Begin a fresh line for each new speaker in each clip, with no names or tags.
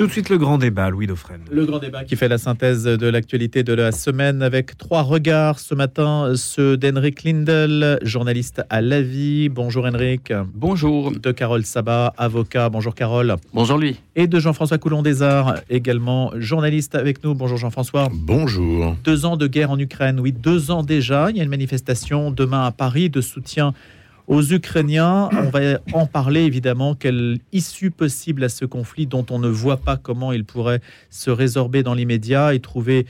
Tout de suite le grand débat, Louis Dauphren.
Le grand débat qui fait la synthèse de l'actualité de la semaine avec trois regards ce matin, ceux d'Henrik Lindel, journaliste à La Vie. Bonjour Henrik.
Bonjour.
De Carole Sabat, avocat. Bonjour Carole.
Bonjour lui.
Et de Jean-François Coulon des Arts, également journaliste avec nous. Bonjour Jean-François.
Bonjour.
Deux ans de guerre en Ukraine, oui, deux ans déjà. Il y a une manifestation demain à Paris de soutien aux Ukrainiens. On va en parler évidemment. Quelle issue possible à ce conflit dont on ne voit pas comment il pourrait se résorber dans l'immédiat et trouver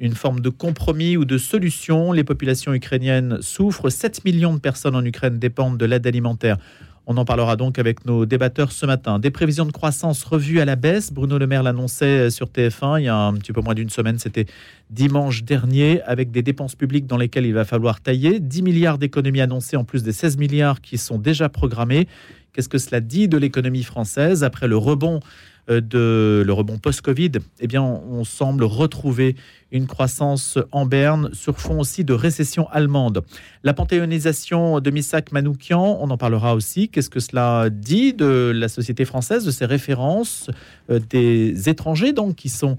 une forme de compromis ou de solution? Les populations ukrainiennes souffrent. 7 millions de personnes en Ukraine dépendent de l'aide alimentaire. On en parlera donc avec nos débatteurs ce matin. Des prévisions de croissance revues à la baisse. Bruno Le Maire l'annonçait sur TF1 il y a un petit peu moins d'une semaine. C'était dimanche dernier, avec des dépenses publiques dans lesquelles il va falloir tailler. 10 milliards d'économies annoncées en plus des 16 milliards qui sont déjà programmés. Qu'est-ce que cela dit de l'économie française? Après le rebond euh, de le rebond post-Covid, eh bien, on, semble retrouver une croissance en berne sur fond aussi de récession allemande. La panthéonisation de Misak Manoukian, on en parlera aussi. Qu'est-ce que cela dit de la société française, de ses références, euh, des étrangers donc qui sont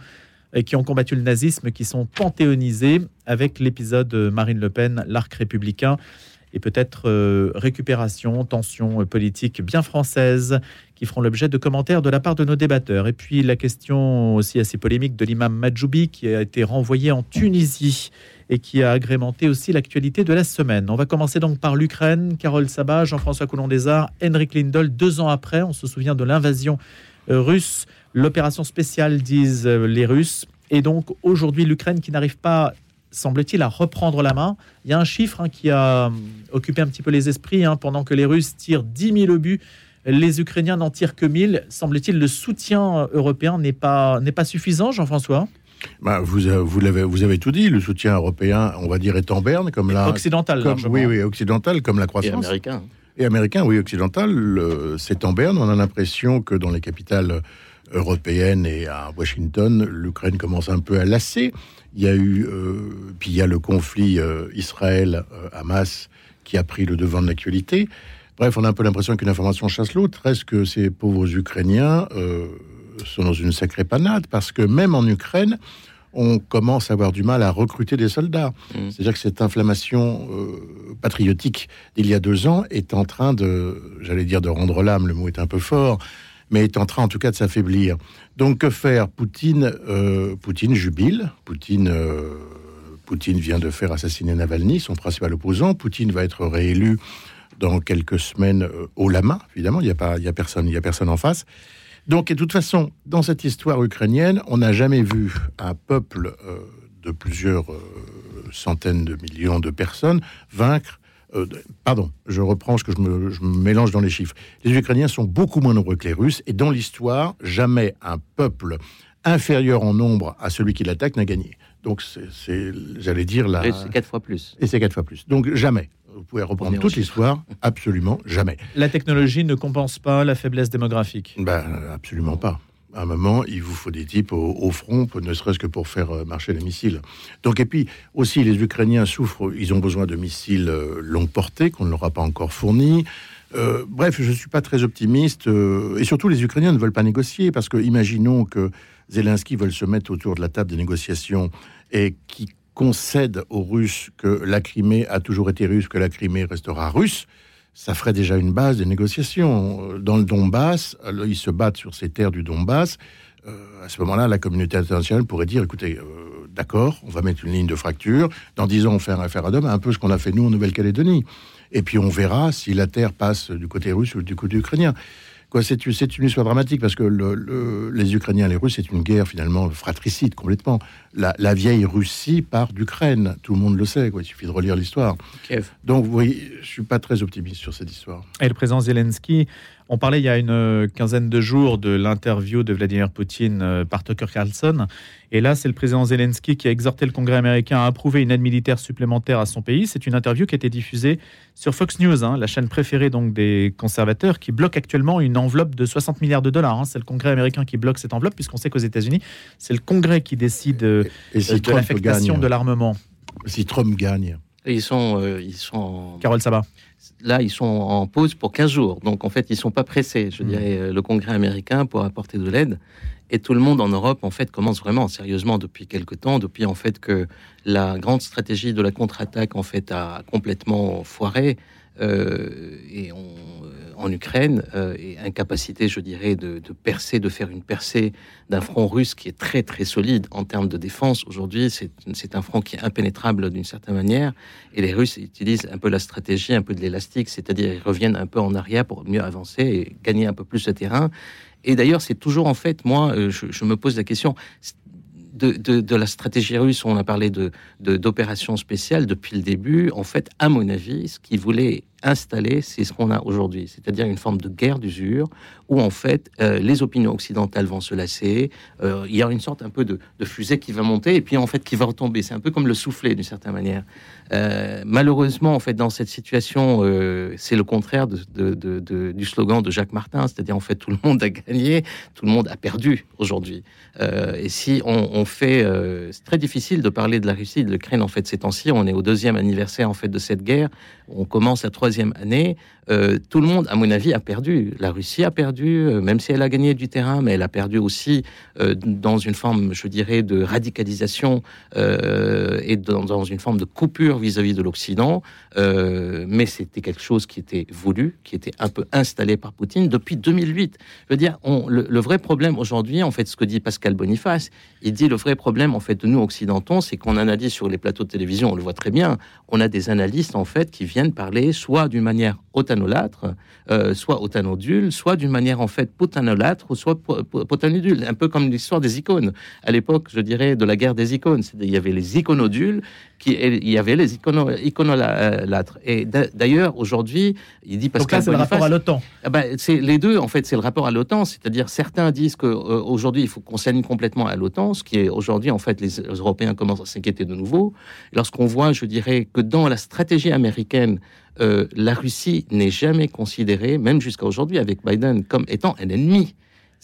euh, qui ont combattu le nazisme, qui sont panthéonisés avec l'épisode Marine Le Pen, l'arc républicain et peut-être euh, récupération, tension euh, politique bien française qui feront l'objet de commentaires de la part de nos débatteurs. Et puis la question aussi assez polémique de l'imam Majoubi qui a été renvoyé en Tunisie et qui a agrémenté aussi l'actualité de la semaine. On va commencer donc par l'Ukraine. Carole Sabat, Jean-François Coulon des Arts, Henrik Lindol, deux ans après, on se souvient de l'invasion euh, russe, l'opération spéciale, disent les Russes. Et donc aujourd'hui, l'Ukraine qui n'arrive pas semble-t-il, à reprendre la main. Il y a un chiffre hein, qui a euh, occupé un petit peu les esprits. Hein, pendant que les Russes tirent 10 000 obus, les Ukrainiens n'en tirent que 1000. Semble-t-il, le soutien européen n'est pas, n'est pas suffisant, Jean-François?
Bah, vous, euh, vous, l'avez, vous avez tout dit. Le soutien européen, on va dire, est en berne. Comme la,
occidental,
comme, Oui, oui, occidental, comme la croissance.
Et américain.
Et américain, oui, occidental. c'est en berne. On a l'impression que dans les capitales européennes et à Washington, l'Ukraine commence un peu à lasser. Il y a eu, euh, puis il y a le conflit euh, Israël-Hamas qui a pris le devant de l'actualité. Bref, on a un peu l'impression qu'une information chasse l'autre. Est-ce que ces pauvres Ukrainiens euh, sont dans une sacrée panade? Parce que même en Ukraine, on commence à avoir du mal à recruter des soldats. Mmh. C'est-à-dire que cette inflammation patriotique d'il y a deux ans est en train de, j'allais dire de rendre l'âme, le mot est un peu fort, mais est en train en tout cas de s'affaiblir. Donc que faire? Poutine, euh, Poutine jubile. Poutine, euh, Poutine vient de faire assassiner Navalny, son principal opposant. Poutine va être réélu dans quelques semaines euh, au la main. Évidemment, il n'y a pas, il y a personne, y a personne en face. Donc, de toute façon, dans cette histoire ukrainienne, on n'a jamais vu un peuple de plusieurs centaines de millions de personnes vaincre euh, pardon, je reprends ce que je me, mélange dans les chiffres. Les Ukrainiens sont beaucoup moins nombreux que les Russes, et dans l'histoire, jamais un peuple inférieur en nombre à celui qui l'attaque n'a gagné. Donc, c'est, j'allais dire, là.
c'est quatre fois plus.
Et c'est quatre fois plus. Donc, jamais. Vous pouvez reprendre toute l'histoire, absolument jamais.
La technologie ne compense pas la faiblesse démographique
ben, Absolument pas à un moment, il vous faut des types au, front, ne serait-ce que pour faire euh, marcher les missiles. Donc, et puis aussi, les Ukrainiens souffrent, ils ont besoin de missiles euh, longue portée qu'on ne leur a pas encore fournis. Euh, bref, je ne suis pas très optimiste. et surtout, les Ukrainiens ne veulent pas négocier parce que, imaginons que Zelensky veuille se mettre autour de la table des négociations et qui concède aux Russes que la Crimée a toujours été russe, que la Crimée restera russe ça ferait déjà une base de négociation. Dans le Donbass, ils se battent sur ces terres du Donbass. Euh, à ce moment-là, la communauté internationale pourrait dire, écoutez, euh, d'accord, on va mettre une ligne de fracture. Dans dix ans, on fait un référendum, un peu ce qu'on a fait nous en Nouvelle-Calédonie. Et puis on verra si la terre passe du côté russe ou du côté ukrainien c'est, une histoire dramatique parce que les Ukrainiens et les Russes, c'est une guerre finalement fratricide complètement. La, vieille Russie part d'Ukraine, tout le monde le sait, quoi. il suffit de relire l'histoire. Donc, vous voyez, je suis pas très optimiste sur cette histoire.
Et le président Zelensky on parlait il y a une euh, quinzaine de jours de l'interview de Vladimir Poutine euh, par Tucker Carlson. Et là, c'est le président Zelensky qui a exhorté le Congrès américain à approuver une aide militaire supplémentaire à son pays. C'est une interview qui a été diffusée sur Fox News, hein, la chaîne préférée donc des conservateurs, qui bloque actuellement une enveloppe de 60 milliards de dollars. Hein. C'est le Congrès américain qui bloque cette enveloppe, puisqu'on sait qu'aux États-Unis, c'est le Congrès qui décide euh, de l'affectation de l'armement.
Si Trump gagne.
Ils sont, ils sont.
Carole Sabat
là, ils sont en pause pour 15 jours. Donc, en fait, ils sont pas pressés, je mmh. dirais, le Congrès américain pour apporter de l'aide. Et tout le monde en Europe, en fait, commence vraiment sérieusement depuis quelque temps, depuis en fait que la grande stratégie de la contre-attaque, en fait, a complètement foiré. Euh, et on, en Ukraine euh, et incapacité, je dirais, de, percer, de faire une percée d'un front russe qui est très très solide en termes de défense. Aujourd'hui, c'est un front qui est impénétrable d'une certaine manière. Et les Russes utilisent un peu la stratégie, un peu de l'élastique, c'est-à-dire ils reviennent un peu en arrière pour mieux avancer et gagner un peu plus de terrain. Et d'ailleurs, c'est toujours en fait, moi, euh, je, me pose la question. De, de, la stratégie russe, on a parlé de d'opérations spéciales depuis le début. En fait, à mon avis, ce qu'ils voulaient installé, c'est ce qu'on a aujourd'hui, c'est-à-dire une forme de guerre d'usure où en fait euh, les opinions occidentales vont se lasser, euh, il y a une sorte un peu de, fusée qui va monter et puis en fait qui va retomber. C'est un peu comme le soufflet d'une certaine manière. Euh, malheureusement, en fait, dans cette situation, c'est le contraire de, du slogan de Jacques Martin, c'est-à-dire en fait tout le monde a gagné, tout le monde a perdu aujourd'hui. et si on, on fait, c'est très difficile de parler de la Russie, de l'Ukraine en fait ces temps-ci. On est au deuxième anniversaire en fait de cette guerre. On commence la troisième année, euh, tout le monde, à mon avis, a perdu. La Russie a perdu, euh, même si elle a gagné du terrain, mais elle a perdu aussi euh, dans une forme, je dirais, de radicalisation et dans, une forme de coupure vis-à-vis de l'Occident. mais c'était quelque chose qui était voulu, qui était un peu installé par Poutine depuis 2008. Je veux dire, le, vrai problème aujourd'hui, en fait, ce que dit Pascal Boniface, il dit le vrai problème, en fait, de nous occidentaux, c'est qu'on analyse sur les plateaux de télévision, on le voit très bien, on a des analystes, en fait, qui viennent parler soit d'une manière autanolâtre, euh, soit autanodule, soit d'une manière en fait potanolâtre, ou soit potanodule, un peu comme l'histoire des icônes. À l'époque, je dirais, de la guerre des icônes, il y avait les iconodules, qui, il y avait les icono, iconolâtres. Et d'ailleurs, aujourd'hui, il dit
parce Donc là, c'est le rapport à l'OTAN.
Ah ben, c'est les deux, en fait, c'est le rapport à l'OTAN. C'est-à-dire, certains disent qu'aujourd'hui, euh, il faut qu'on s'aligne complètement à l'OTAN, ce qui est aujourd'hui, en fait, les Européens commencent à s'inquiéter de nouveau. Lorsqu'on voit, je dirais, que dans la stratégie américaine, euh, la Russie n'est jamais considérée, même jusqu'à aujourd'hui avec Biden, comme étant un ennemi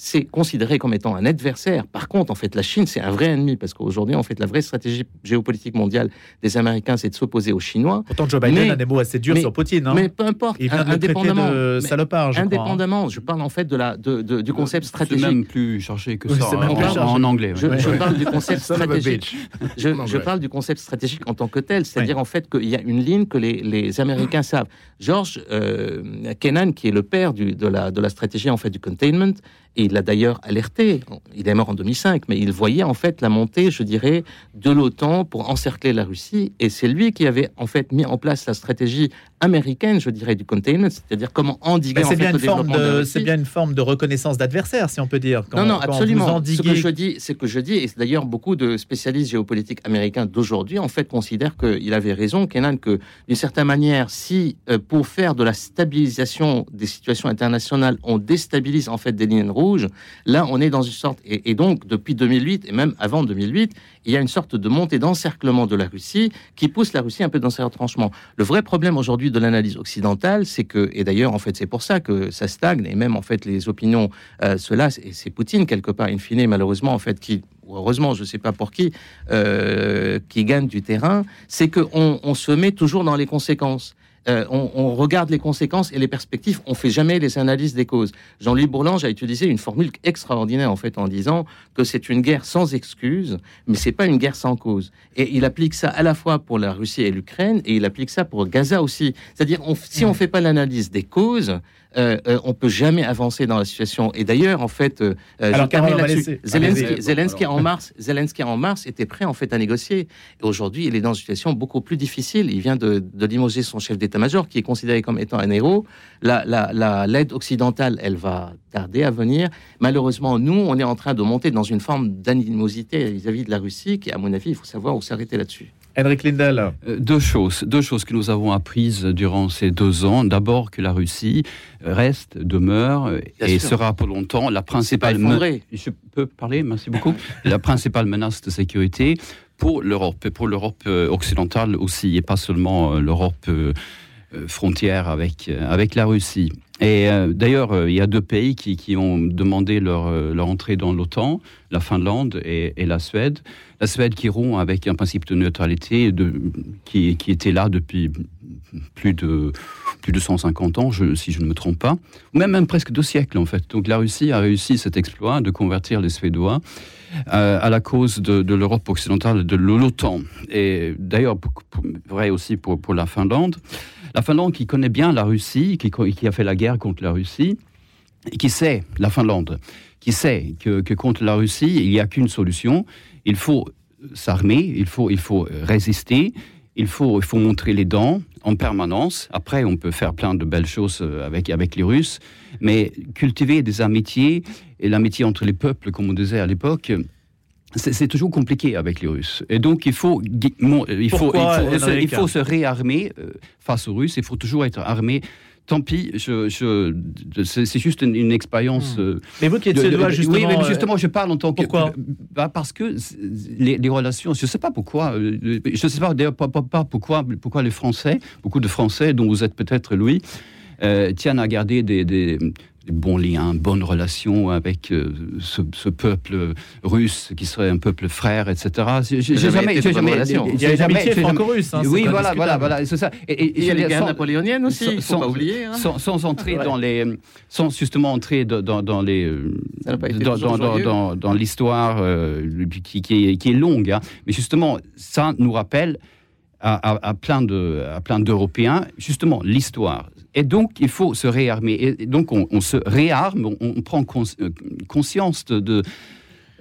c'est considéré comme étant un adversaire. Par contre, en fait, la Chine, c'est un vrai ennemi, parce qu'aujourd'hui, en fait, la vraie stratégie géopolitique mondiale des Américains, c'est de s'opposer aux Chinois.
Pourtant, Joe Biden a des mots assez durs sur Poutine. Hein.
Mais peu importe.
Il vient de indépendamment, de salopard, je
hein. Indépendamment, je parle en fait de la, de, du concept stratégique.
C'est même plus chargé que ça, hein, en, anglais.
Je, parle du concept stratégique. Je, parle du concept stratégique en tant que tel, c'est-à-dire en fait qu'il y a une ligne que les, les Américains savent. George euh, Kennan, qui est le père du, de, la, de la stratégie en fait du containment, il l'a d'ailleurs alerté, il est mort en 2005, mais il voyait en fait la montée, je dirais, de l'OTAN pour encercler la Russie. Et c'est lui qui avait en fait mis en place la stratégie américaine, je dirais, du containment, c'est-à-dire comment endiguer
c'est bien, de, C'est bien une forme de reconnaissance d'adversaire, si on peut dire.
non, non, absolument. Ce que je dis, c'est que je dis, et d'ailleurs beaucoup de spécialistes géopolitiques américains d'aujourd'hui, en fait, considèrent qu'il avait raison, Kenan, que d'une certaine manière, si euh, pour faire de la stabilisation des situations internationales, on déstabilise en fait des lignes rouges, là, on est dans une sorte, et, et donc depuis 2008 et même avant 2008, il y a une sorte de montée d'encerclement de la Russie qui pousse la Russie un peu dans ses retranchements. Le vrai problème aujourd'hui de l'analyse occidentale, c'est que, et d'ailleurs, en fait, c'est pour ça que ça stagne, et même, en fait, les opinions euh, se lassent, et c'est Poutine, quelque part, in fine, malheureusement, en fait, qui, heureusement, je ne sais pas pour qui, euh, qui gagne du terrain, c'est qu'on on se met toujours dans les conséquences. Euh, on, regarde les conséquences et les perspectives, on fait jamais les analyses des causes. Jean-Louis Bourlange a utilisé une formule extraordinaire en fait en disant que c'est une guerre sans excuse, mais c'est pas une guerre sans cause. Et il applique ça à la fois pour la Russie et l'Ukraine et il applique ça pour Gaza aussi. C'est-à-dire si on fait pas l'analyse des causes, euh, euh, on peut jamais avancer dans la situation. Et d'ailleurs, en fait, euh, Zelensky, en mars, Zelensky en mars était prêt en fait à négocier. Et aujourd'hui, il est dans une situation beaucoup plus difficile. Il vient de, de limoger son chef d'état-major, qui est considéré comme étant un héros. La, la, l'aide occidentale, elle va tarder à venir. Malheureusement, nous, on est en train de monter dans une forme d'animosité vis-à-vis de la Russie, qui, à mon avis, il faut savoir où s'arrêter là-dessus.
Henrik Lindell.
Euh, deux choses, deux choses que nous avons apprises durant ces deux ans. D'abord que la Russie reste, demeure et sera pour longtemps la principale.
Je
peux parler, merci beaucoup. la principale menace de sécurité pour l'Europe et pour l'Europe euh, occidentale aussi, et pas seulement euh, l'Europe frontière avec avec la Russie. Et euh, d'ailleurs, euh, il y a deux pays qui, ont demandé leur, euh, leur, entrée dans l'OTAN, la Finlande et, la Suède. La Suède qui rompt avec un principe de neutralité qui, était là depuis plus de, plus de 150 ans, si je ne me trompe pas, ou même, presque deux siècles en fait. Donc la Russie a réussi cet exploit de convertir les Suédois à la cause de, l'Europe occidentale, de l'OTAN. Et d'ailleurs, vrai aussi pour la Finlande. La Finlande qui connaît bien la Russie, qui, a fait la guerre contre la Russie, et qui sait, la Finlande, qui sait que, que contre la Russie, il n'y a qu'une solution. Il faut s'armer, il faut, il faut résister, il faut, il faut montrer les dents en permanence. Après, on peut faire plein de belles choses euh, avec, avec les Russes, mais cultiver des amitiés, et l'amitié entre les peuples, comme on disait à l'époque, c'est toujours compliqué avec les Russes. Et donc, il faut, il faut, il faut, il faut se réarmer euh, face aux Russes. Il faut toujours être armé tant pis, je, je, c'est juste une, une expérience.
Euh, mais vous qui êtes suédois, justement.
Oui, mais justement, je parle en tant
que. Pourquoi
bah Parce que les, les, relations, je ne sais pas pourquoi, euh, je ne sais pas d'ailleurs pas, pas, pas, pourquoi, pourquoi les Français, beaucoup de Français, dont vous êtes peut-être Louis, euh, tiennent à garder des, des, bons liens, bonnes relations avec euh, ce, ce, peuple russe qui serait un peuple frère, etc.
J'ai jamais, j'ai jamais,
il y a jamais franco-russe. Hein,
oui, voilà, voilà, voilà, c'est ça.
Et, et, il y a les guerres napoléoniennes aussi, il faut pas oublier. Hein.
Sans, sans, entrer ouais. dans les, sans justement entrer dans, dans, dans les, dans, dans, dans, dans l'histoire euh, qui, qui, est, qui est longue, hein. mais justement, ça nous rappelle à, à, à plein de, à plein d'Européens, justement, l'histoire et donc, il faut se réarmer. Et donc, on, se réarme, on, prend euh, conscience de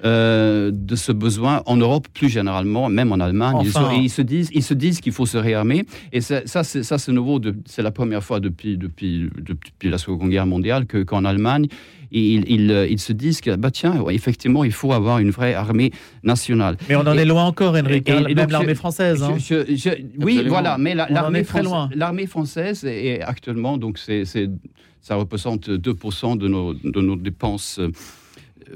euh, de ce besoin en Europe plus généralement, même en Allemagne. Enfin. Ils, ils, se disent, ils se disent qu'il faut se réarmer. Et ça, ça c'est nouveau. C'est la première fois depuis, depuis, depuis la Seconde Guerre mondiale qu'en qu Allemagne, ils, ils, ils, se disent que, bah, tiens, effectivement, il faut avoir une vraie armée nationale.
Mais on en et, est loin encore, Henrik, et, et, même l'armée française. Hein.
Je, je, je, oui, voilà, mais l'armée la, française est actuellement, donc c'est ça représente 2% de nos, de nos dépenses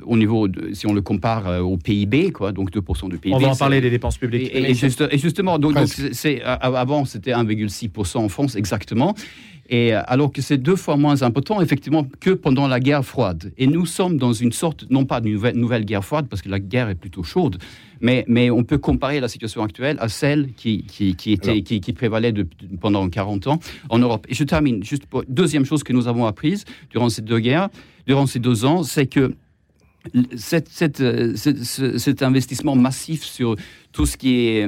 au niveau, de, si on le compare euh, au PIB, quoi, donc 2% du PIB.
On va en parler des dépenses publiques.
Et, et, juste, et justement, donc, c'est, avant c'était 1,6% en France exactement. Et alors que c'est deux fois moins important, effectivement, que pendant la guerre froide. Et nous sommes dans une sorte, non pas de nouvelle, nouvelle guerre froide, parce que la guerre est plutôt chaude, mais, mais on peut comparer la situation actuelle à celle qui, qui, qui était, qui, qui, prévalait de, pendant 40 ans en Europe. Et je termine juste pour deuxième chose que nous avons apprise durant ces deux guerres, durant ces deux ans, c'est que euh, cet investissement massif sur tout ce qui est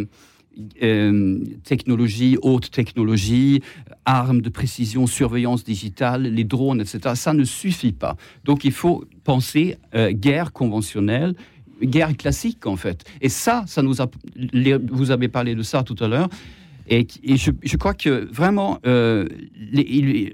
euh, technologie, haute technologie, armes de précision, surveillance digitale, les drones, etc., ça ne suffit pas. Donc il faut penser euh, guerre conventionnelle, guerre classique en fait. Et ça, ça nous a, vous avez parlé de ça tout à l'heure. Et, et je, je, crois que vraiment, euh, les, il,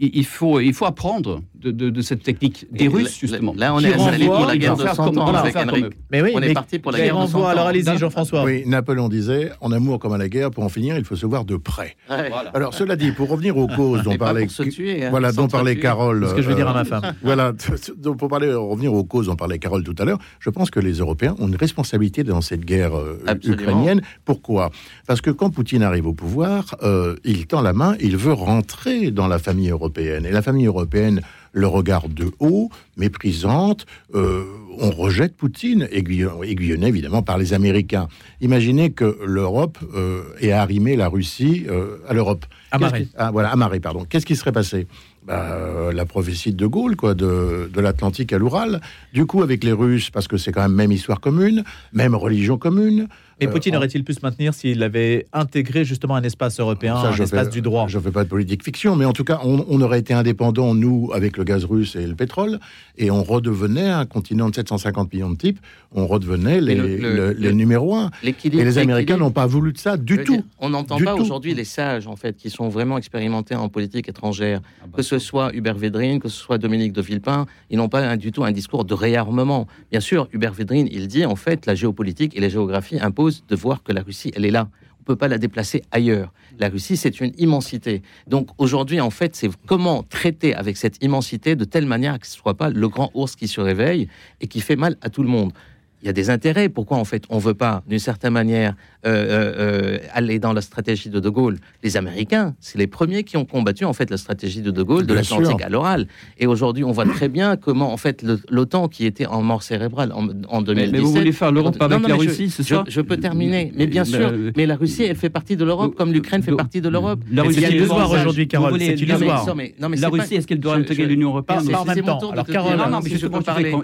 il, faut, il faut apprendre de, de, de cette technique des et Russes, justement.
Là, on est allé pour la guerre de 100 ans avec Henrik.
Mais oui,
on est parti pour la guerre de 100 ans.
Alors allez-y, Jean-François.
Oui, Napoléon disait en amour comme à la guerre, pour en finir, il faut se voir de près.
Ouais.
Voilà. Alors, cela dit, pour revenir aux causes dont parlait,
tuer, hein,
voilà, dont parlait Carole.
C'est ce que je veux dire à ma femme.
Voilà, donc pour parler, revenir aux causes dont parlait Carole tout à l'heure, je pense que les Européens ont une responsabilité dans cette guerre euh, ukrainienne. Pourquoi? Parce que quand Poutine arrive au pouvoir, euh, il tend la main, il veut rentrer dans la famille européenne. Et la famille européenne le regarde de haut, méprisante. Euh, on rejette Poutine, aiguillonné évidemment par les Américains. Imaginez que l'Europe euh, ait arrimé la Russie à l'Europe.
Amarré.
Ah, voilà, amarré, pardon. Qu'est-ce qui serait passé? Bah, euh, la prophétie de De Gaulle, quoi, de, de l'Atlantique à l'Oural. Du coup, avec les Russes, parce que c'est quand même même histoire commune, même religion commune.
Et Poutine euh, aurait-il pu se maintenir s'il avait intégré justement un espace européen, ça, un espace
fais,
du droit?
Je ne fais pas de politique fiction, mais en tout cas, on, on, aurait été indépendant, nous, avec le gaz russe et le pétrole, et on redevenait un continent de 750 millions de types, on redevenait les, le, le, les le, numéros un. Et les Américains n'ont pas voulu de ça du tout. Dire,
on n'entend pas aujourd'hui les sages, en fait, qui sont vraiment expérimentés en politique étrangère, ah bah, que ce soit Hubert Védrine, que ce soit Dominique de Villepin, ils n'ont pas du tout un discours de réarmement. Bien sûr, Hubert Védrine, il dit, en fait, la géopolitique et la géographie imposent de voir que la Russie, elle est là. On ne peut pas la déplacer ailleurs. La Russie, c'est une immensité. Donc aujourd'hui, en fait, c'est comment traiter avec cette immensité de telle manière que ce ne soit pas le grand ours qui se réveille et qui fait mal à tout le monde. Il y a des intérêts. Pourquoi en fait on veut pas, d'une certaine manière, euh, euh, euh, aller dans la stratégie de De Gaulle? Les Américains, c'est les premiers qui ont combattu en fait la stratégie de De Gaulle de l'Atlantique à l'oral. Et aujourd'hui, on voit très bien comment en fait l'OTAN, qui était en mort cérébrale en, en
Mais,
2017,
mais vous voulez faire l'Europe avec
non,
la Russie, c'est ça?
je peux terminer, mais bien sûr, mais la Russie, elle fait partie de l'Europe, comme l'Ukraine fait partie de l'Europe.
La Russie,
c'est illusoire aujourd'hui, Carole. C'est illusoire.
La Russie, est-ce qu'elle doit intégrer l'Union européenne?
En même temps. Alors, Carole,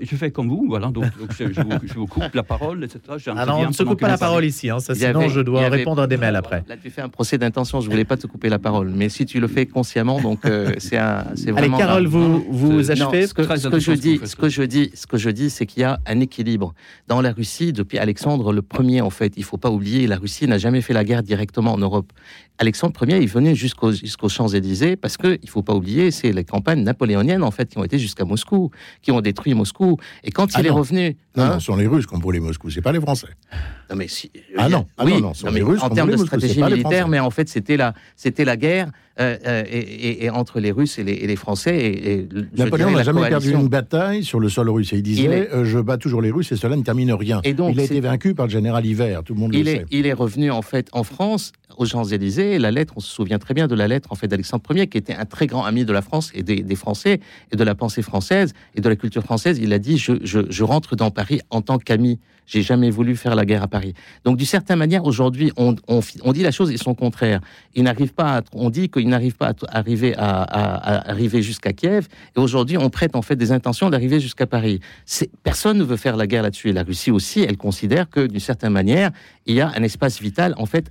je
fais, comme, vous, voilà, donc, donc je, vous, vous coupe la parole, etc.
Ah non, on ne se coupe pas la parole ici, hein, ça, sinon
avait-
je dois
avait-
répondre à des mails après.
Là, tu fais un procès d'intention. Je voulais pas te couper la parole, mais si tu le fais consciemment, donc euh, c'est un, c'est
Allez,
vraiment.
Carole,
un-
vous, vous
Non,
achevez
ce que,
Très
ce que je dis, ce que je dis, ce que je dis, c'est qu'il y a un équilibre dans la Russie depuis Alexandre le Premier. En fait, il faut pas oublier, la Russie n'a jamais fait la guerre directement en Europe. Alexandre Ier, il venait jusqu'aux Champs-Élysées parce que il faut pas oublier, c'est les campagnes napoléoniennes en fait qui ont été jusqu'à Moscou, qui ont détruit Moscou. Et quand
Ah
il est revenu,
Non,
hein,
non, ce sont les Russes qui ont brûlé Moscou, c'est pas les Français.
Non, mais si,
Ah non, ah
oui,
non, non, ce sont
mais
les Russes
en termes de stratégie militaire, mais en fait, c'était la, c'était la guerre euh, euh, et, et- et entre les Russes et les, et les Français. Et,
Napoléon n'a jamais perdu une bataille sur le sol russe. Et il disait
Il est-
euh, Je bats toujours les Russes et cela ne termine rien.
Et donc,
il a été vaincu par le général Hiver, tout le monde
Il
le
est,
sait.
il est revenu en fait en France, aux Champs-Élysées. La lettre, on se souvient très bien de la lettre en fait d'Alexandre Ier, qui était un très grand ami de la France et des, des Français et de la pensée française et de la culture française. Il a dit je, je, je rentre dans Paris en tant qu'ami. J'ai jamais voulu faire la guerre à Paris. Donc, d'une certaine manière, aujourd'hui, on, on, dit la chose et son contraire. Il n'arrive pas. On dit qu'il n'arrive pas à arriver à, arriver jusqu'à Kiev. Et aujourd'hui, on prête en fait des intentions d'arriver jusqu'à Paris. Personne ne veut faire la guerre là-dessus. Et la Russie aussi, elle considère que d'une certaine manière, il y a un espace vital en fait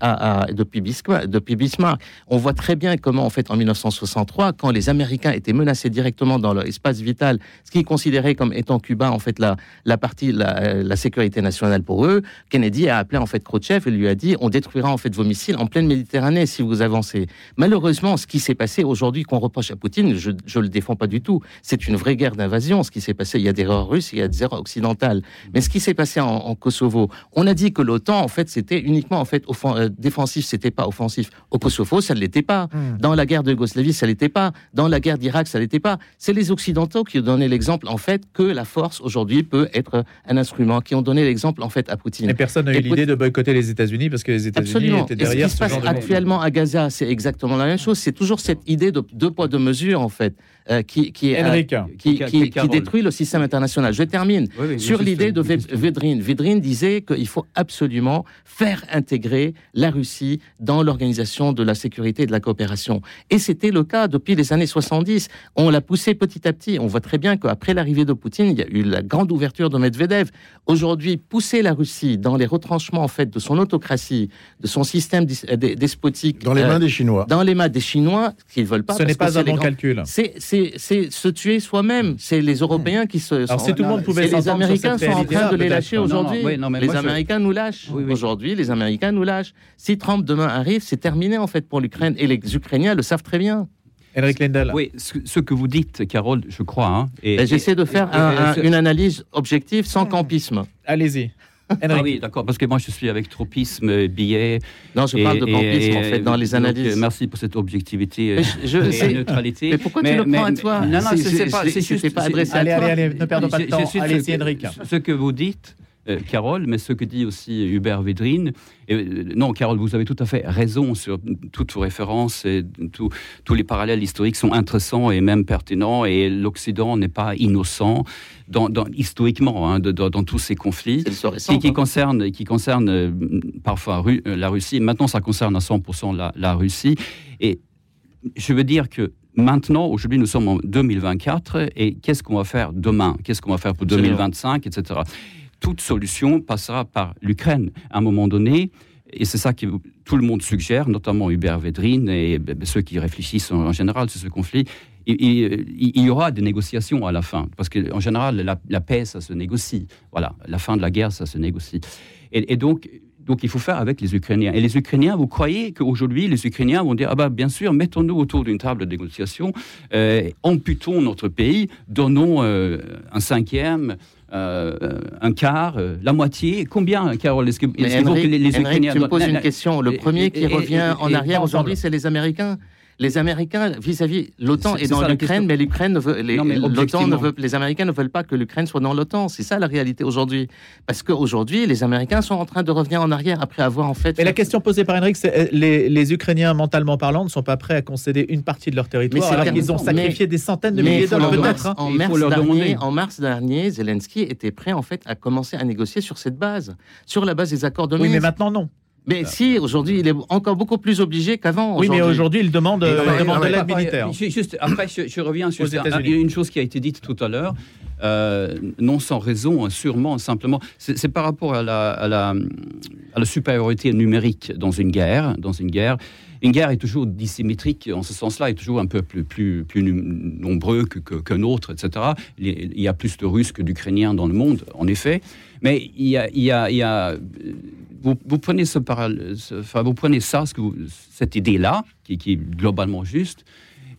depuis, Bismarck, depuis Bismarck. On voit très bien comment en fait en 1963, quand les Américains étaient menacés directement dans leur espace vital, ce qu'ils considéraient comme étant Cuba en fait la, la partie la sécurité nationale pour eux, Kennedy a appelé en fait Khrouchtchev et lui a dit on détruira en fait vos missiles en pleine Méditerranée si vous avancez. Malheureusement, ce qui s'est passé aujourd'hui qu'on reproche à Poutine, je je le défends pas du tout. C'est une vraie guerre d'invasion. Ce qui s'est passé, il y a des erreurs russes, il y a des erreurs occidentales. Mais ce qui s'est passé en, en Kosovo, on a dit que l'OTAN en fait c'était uniquement en fait euh, défensif, c'était pas offensif. Au Kosovo, ça ne l'était pas.
Hmm.
Dans la guerre de Yougoslavie, ça l'était pas. Dans la guerre d'Irak, ça l'était pas. C'est les Occidentaux qui ont donné l'exemple, en fait, que la force aujourd'hui peut être un instrument, qui ont donné l'exemple, en fait, à Poutine.
Et personne n'a eu l'idée de boycotter les États-Unis parce que les États-Unis
Absolument.
étaient
Et ce
derrière
qui se passe
genre de
actuellement à Gaza, c'est exactement la même chose. C'est toujours cette idée de deux poids, deux mesures, en fait, euh, qui, qui, est, euh,
Henrik,
qui, détruit le système international. Je termine
Oui, oui,
sur l'idée de. Védrine. Védrine disait qu'il faut absolument faire intégrer la Russie dans l'organisation de la sécurité et de la coopération. Et c'était le cas depuis les années 70. On l'a poussé petit à petit. On voit très bien qu'après l'arrivée de Poutine, il y a eu la grande ouverture de Medvedev. Aujourd'hui, pousser la Russie dans les retranchements en fait de son autocratie, de son système euh, despotique,
Dans les
euh,
mains des Chinois.
dans les mains des Chinois, qu'ils veulent pas.
Ce n'est pas un bon
grands-
calcul.
c'est, se tuer soi-même. C'est les Européens qui se.
Alors, si tout le monde pouvait
les Américains sont en train de les lâcher aujourd'hui.
oui,
les
je-
Américains nous lâchent.
Oui, oui.
Aujourd'hui, les Américains nous lâchent. Si Trump demain arrive, c'est terminé en fait pour l'Ukraine. Et les Ukrainiens le savent très bien.
Henrik Lendl.
Oui, ce, ce que vous dites, Carole, je crois. hein, et-
Et J'essaie de
et-
faire
et-
un-
et-
un-
ce-
une analyse objective sans campisme.
Allez-y.
Ah oui, d'accord, parce que moi je suis avec tropisme, euh, billets.
Non, je
et-
parle de
et-
campisme en
et-
fait dans les analyses.
euh, merci pour cette objectivité euh,
Mais je- je-
et
c'est-
neutralité.
Mais pourquoi tu le prends à toi?
Non, non,
C'est-
c'est c'est
c'est-
pas,
c'est-
c'est
c'est
juste.
pas
c'est-
adressé à
Allez,
toi.
allez, allez, ne perdons pas de temps. Allez-y, Henrik.
Ce que vous dites, euh, Carole, mais ce que dit aussi Hubert Védrine. Euh, non, Carole, vous avez tout à fait raison sur toutes vos références et tout- tous les parallèles historiques sont intéressants et même pertinents. Et l'Occident n'est pas innocent dans, dans- historiquement hein, dans, dans tous ces conflits
récent,
qui, qui
hein.
concerne, qui concerne euh, parfois la Russie. Maintenant, ça concerne à 100% la, la Russie. Et je veux dire que maintenant, aujourd'hui, nous sommes en 2024. Et qu'est-ce qu'on va faire demain? Qu'est-ce qu'on va faire pour
Absolument.
2025, etc. Toute solution passera par l'Ukraine à un moment donné. Et c'est ça que tout le monde suggère, notamment Hubert Védrine et ben, ceux qui réfléchissent en, général sur ce conflit. Il, y aura des négociations à la fin, parce qu'en général, la, paix, ça se négocie. Voilà, la fin de la guerre, ça se négocie. Et, donc, donc, il faut faire avec les Ukrainiens. Et les Ukrainiens, vous croyez qu'aujourd'hui, les Ukrainiens vont dire Ah, bah, bien sûr, mettons-nous autour d'une table de négociation, euh, amputons notre pays, donnons euh, un cinquième, euh, un quart, euh, la moitié. Combien, Carole Est-ce que, les, Ukrainiens.
tu me poses une question. Le premier qui
et-
revient
et-
en arrière aujourd'hui, c'est les Américains. Les Américains, vis-à-vis, l'OTAN est, dans l'Ukraine, mais l'Ukraine ne veut, les, l'OTAN ne veut, les Américains ne veulent pas que l'Ukraine soit dans l'OTAN. C'est ça la réalité aujourd'hui. Parce qu'aujourd'hui, les Américains sont en train de revenir en arrière après avoir en fait.
Mais la question posée par Henrik, c'est euh, les, les, Ukrainiens, mentalement parlant, ne sont pas prêts à concéder une partie de leur territoire. Alors qu'ils ont sacrifié des centaines de milliers de dollars peut-être.
Hein. En, mars dernier, en mars dernier, Zelensky était prêt en fait à commencer à négocier sur cette base, sur la base des accords de Minsk.
Oui, mais maintenant non.
Mais si, aujourd'hui, il est encore beaucoup plus obligé qu'avant.
Oui, mais aujourd'hui, il demande, de l'aide militaire.
Juste, après, je, reviens sur une chose qui a été dite tout à l'heure. Euh, non sans raison, sûrement, simplement. C'est par rapport à la, à, la, à la, supériorité numérique dans une guerre. Dans une guerre, une guerre est toujours dissymétrique en ce sens-là, est toujours un peu plus, plus, plus nombreux qu'un autre, etc. Il y a plus de Russes que d'Ukrainiens dans le monde, en effet. Mais il y a, il y a, il y a vous, prenez, ce, vous prenez ça, cette idée-là, qui, qui, est globalement juste,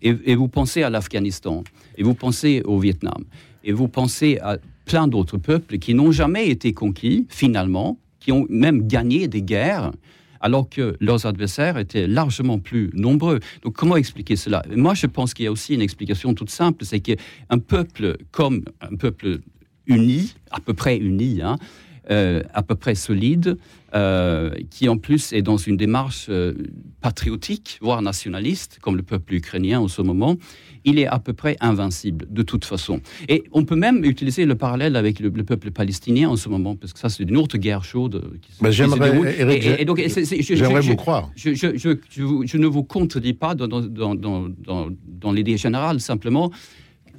et, vous pensez à l'Afghanistan, et vous pensez au Vietnam, et vous pensez à plein d'autres peuples qui n'ont jamais été conquis, finalement, qui ont même gagné des guerres, alors que leurs adversaires étaient largement plus nombreux. Donc comment expliquer cela? Moi, je pense qu'il y a aussi une explication toute simple, c'est qu'un peuple comme un peuple uni, à peu près uni, hein, euh, à peu près solide, euh, qui en plus est dans une démarche euh, patriotique, voire nationaliste, comme le peuple ukrainien en ce moment, il est à peu près invincible de toute façon. Et on peut même utiliser le parallèle avec le, peuple palestinien en ce moment, parce que ça c'est une autre guerre chaude.
J'aimerais vous croire.
Je, je, ne vous contredis pas dans, dans, dans, dans l'idée générale, simplement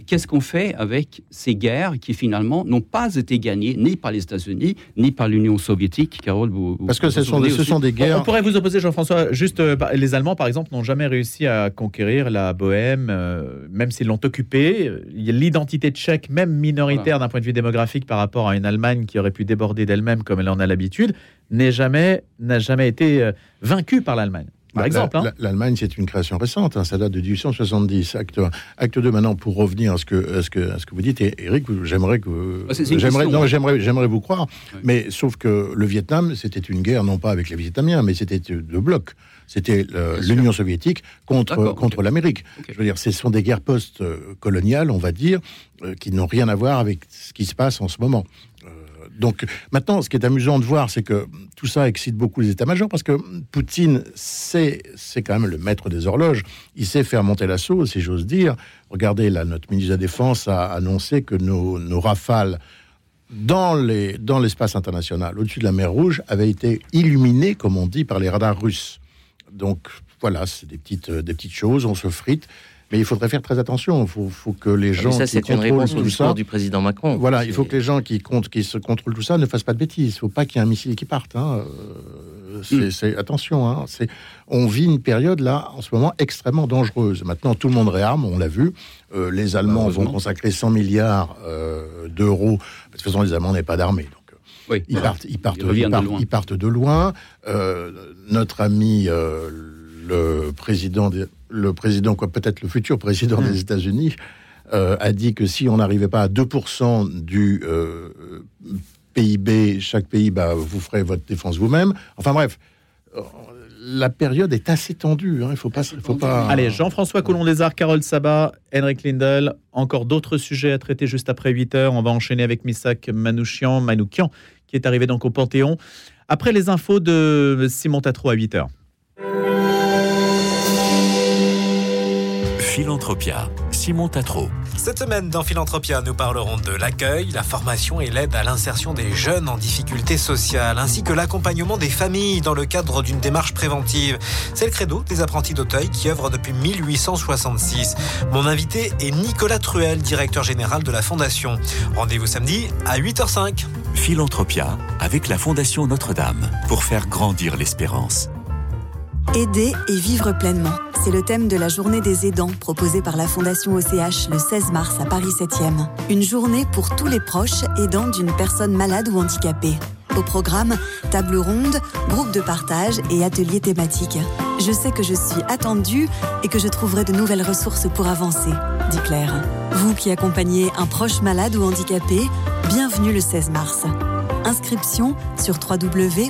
qu'est-ce qu'on fait avec ces guerres qui finalement n'ont pas été gagnées ni par les États-Unis ni par l'Union soviétique Carole, vous,
Parce que ce, sont des, ce sont des guerres.
On, pourrait vous opposer, Jean-François, juste euh, les Allemands, par exemple, n'ont jamais réussi à conquérir la Bohème, euh, même s'ils l'ont occupée. L'identité tchèque, même minoritaire d'un point de vue démographique par rapport à une Allemagne qui aurait pu déborder d'elle-même comme elle en a l'habitude, n'a jamais, jamais été euh, vaincue par l'Allemagne par bah, exemple. Hein.
L'Allemagne, c'est une création récente, hein, ça date de 1870. Acte 1. Acte 2, maintenant, pour revenir à ce que, à ce que, à ce que vous dites, Eric, j'aimerais que. Ah, j'aimerais, non, j'aimerais, j'aimerais vous croire, mais sauf que le Vietnam, c'était une guerre, non pas avec les Vietnamiens, mais c'était deux blocs. C'était l'Union soviétique contre, contre l'Amérique. Je veux dire, ce sont des guerres post-coloniales, on va dire, euh, qui n'ont rien à voir avec ce qui se passe en ce moment. Donc maintenant, ce qui est amusant de voir, c'est que tout ça excite beaucoup les états-majors parce que Poutine, c'est quand même le maître des horloges. Il sait faire monter l'assaut, si j'ose dire. Regardez, là, notre ministre de la Défense a annoncé que nos, rafales dans l'espace dans international, au-dessus de la mer Rouge, avaient été illuminées, comme on dit, par les radars russes. Donc voilà, c'est des petites, des petites choses, on se frite. Mais il faudrait faire très attention. Il faut, que les ah, gens.
ça, c'est une réponse au discours du président Macron.
Voilà, il faut que les gens qui, comptent, qui se contrôlent tout ça ne fassent pas de bêtises. Il ne faut pas qu'il y ait un missile qui parte. Hein. Euh, c'est, attention. Hein. C'est, on vit une période là, en ce moment, extrêmement dangereuse. Maintenant, tout le monde réarme, on l'a vu. Euh, les Allemands vont consacrer 100 milliards euh, d'euros. De toute façon, les Allemands n'ont pas d'armée. Donc, oui. ils, partent, ils, partent, ils, partent, de loin. notre ami le président, le président quoi, peut-être le futur président des hmm. États-Unis, euh, a dit que si on n'arrivait pas à 2% du euh, PIB, chaque pays, bah, vous ferez votre défense vous-même. Enfin bref, euh, la période est assez tendue. Hein. Il faut pas, faut pas.
Allez, Jean-François Coulon-Lézard, Carole Sabat, Henrik Lindel. Encore d'autres sujets à traiter juste après 8 heures. On va enchaîner avec Misak Manouchian, Manoukian, qui est arrivé donc au Panthéon. Après les infos de Simon Tatro à 8 heures.
Philanthropia, Simon Tatro. Cette semaine dans Philanthropia, nous parlerons de l'accueil, la formation et l'aide à l'insertion des jeunes en difficulté sociale, ainsi que l'accompagnement des familles dans le cadre d'une démarche préventive. C'est le credo des apprentis d'Auteuil qui œuvrent depuis 1866. Mon invité est Nicolas Truel, directeur général de la Fondation. Rendez-vous samedi à 8h05. Philanthropia avec la Fondation Notre-Dame pour faire grandir l'espérance.
Aider et vivre pleinement. C'est le thème de la journée des aidants proposée par la Fondation OCH le 16 mars à Paris 7e. Une journée pour tous les proches aidants d'une personne malade ou handicapée. Au programme, table ronde, groupe de partage et ateliers thématiques. Je sais que je suis attendue et que je trouverai de nouvelles ressources pour avancer, dit Claire. Vous qui accompagnez un proche malade ou handicapé, bienvenue le 16 mars. Inscription sur www.och.fr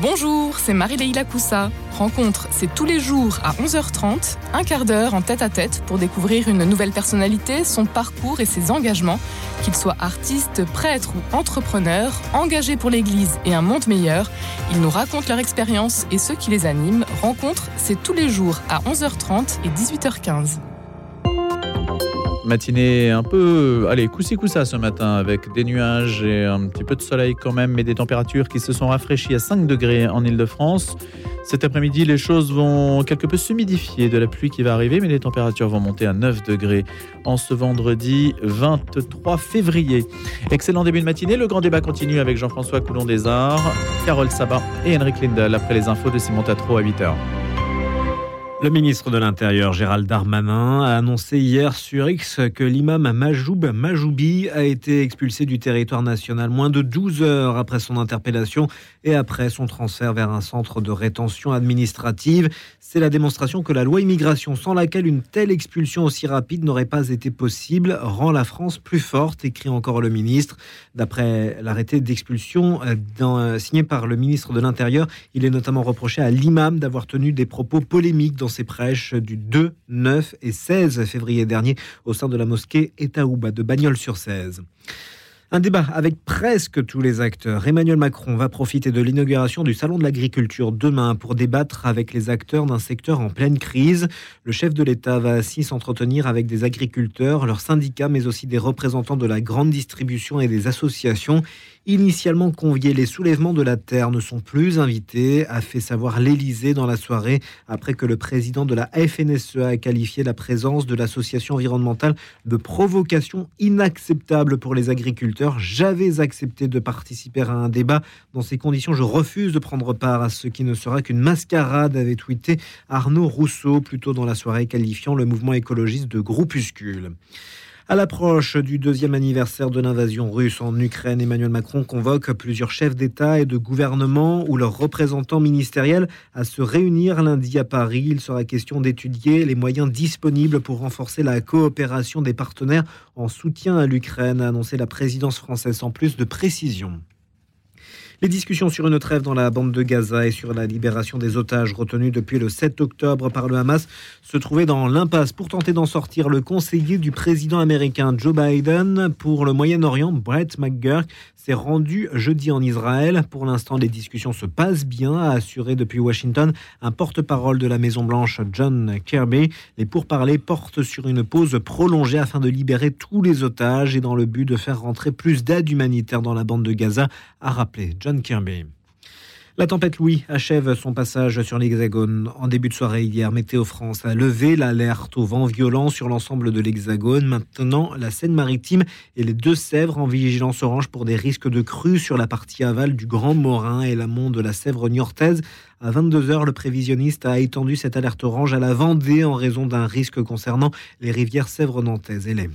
Bonjour, c'est Marie-Leila Coussa. Rencontre, c'est tous les jours à 11h30, un quart d'heure en tête à tête pour découvrir une nouvelle personnalité, son parcours et ses engagements. Qu'ils soient artistes, prêtres ou entrepreneurs, engagés pour l'Église et un monde meilleur, ils nous racontent leur expérience et ceux qui les animent. Rencontre, c'est tous les jours à 11h30 et 18h15.
Matinée un peu, allez, coussi coussa ce matin avec des nuages et un petit peu de soleil quand même, mais des températures qui se sont rafraîchies à 5 degrés en Ile-de-France. Cet après-midi, les choses vont quelque peu s'humidifier de la pluie qui va arriver, mais les températures vont monter à 9 degrés en ce vendredi 23 février. Excellent début de matinée. Le grand débat continue avec Jean-François Coulon des Arts, Carole Sabat et Henrik Lindel après les infos de Simon Tatro à 8h.
Le ministre de l'Intérieur, Gérald Darmanin, a annoncé hier sur X que l'imam Majoub Majoubi a été expulsé du territoire national moins de 12 heures après son interpellation et après son transfert vers un centre de rétention administrative. C'est la démonstration que la loi immigration, sans laquelle une telle expulsion aussi rapide n'aurait pas été possible, rend la France plus forte, écrit encore le ministre. D'après l'arrêté d'expulsion euh, signé par le ministre de l'Intérieur, il est notamment reproché à l'imam d'avoir tenu des propos polémiques dans ses prêches du 2, 9 et 16 février dernier au sein de la mosquée Etaouba de Bagnols-sur-Cèze. Un débat avec presque tous les acteurs. Emmanuel Macron va profiter de l'inauguration du Salon de l'agriculture demain pour débattre avec les acteurs d'un secteur en pleine crise. Le chef de l'État va ainsi s'entretenir avec des agriculteurs, leurs syndicats, mais aussi des représentants de la grande distribution et des associations initialement conviés. Les soulèvements de la terre ne sont plus invités, a fait savoir l'Élysée dans la soirée, après que le président de la FNSEA a qualifié la présence de l'association environnementale de provocation inacceptable pour les agriculteurs. J'avais accepté de participer à un débat. Dans ces conditions, je refuse de prendre part à ce qui ne sera qu'une mascarade, avait tweeté Arnaud Rousseau, plutôt dans la soirée, qualifiant le mouvement écologiste de groupuscule. À l'approche du deuxième anniversaire de l'invasion russe en Ukraine, Emmanuel Macron convoque plusieurs chefs d'État et de gouvernement ou leurs représentants ministériels à se réunir lundi à Paris. Il sera question d'étudier les moyens disponibles pour renforcer la coopération des partenaires en soutien à l'Ukraine, a annoncé la présidence française sans plus de précision. Les discussions sur une trêve dans la bande de Gaza et sur la libération des otages retenus depuis le 7 octobre par le Hamas se trouvaient dans l'impasse. Pour tenter d'en sortir, le conseiller du président américain Joe Biden pour le Moyen-Orient, Brett McGurk, s'est rendu jeudi en Israël. Pour l'instant, les discussions se passent bien, a assuré depuis Washington un porte-parole de la Maison-Blanche, John Kirby. Les pourparlers portent sur une pause prolongée afin de libérer tous les otages et dans le but de faire rentrer plus d'aide humanitaire dans la bande de Gaza, a rappelé John Kirby. La tempête Louis achève son passage sur l'Hexagone. En début de soirée hier, Météo France a levé l'alerte au vent violent sur l'ensemble de l'Hexagone. Maintenant, la Seine-Maritime et les Deux-Sèvres en vigilance orange pour des risques de crues sur la partie aval du Grand Morin et l'amont de la Sèvre niortaise. À 22h, le prévisionniste a étendu cette alerte orange à la Vendée en raison d'un risque concernant les rivières Sèvres nantaises et les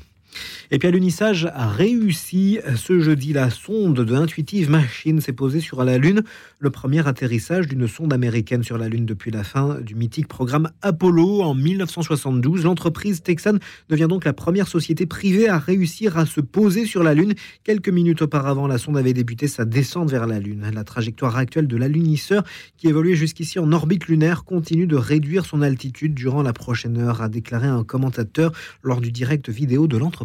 et puis à l'unissage a réussi ce jeudi. La sonde de Intuitive Machine s'est posée sur la Lune, le premier atterrissage d'une sonde américaine sur la Lune depuis la fin du mythique programme Apollo en 1972. L'entreprise texane devient donc la première société privée à réussir à se poser sur la Lune. Quelques minutes auparavant, la sonde avait débuté sa descente vers la Lune. La trajectoire actuelle de l'alunisseur, qui évoluait jusqu'ici en orbite lunaire, continue de réduire son altitude durant la prochaine heure, a déclaré un commentateur lors du direct vidéo de l'entreprise.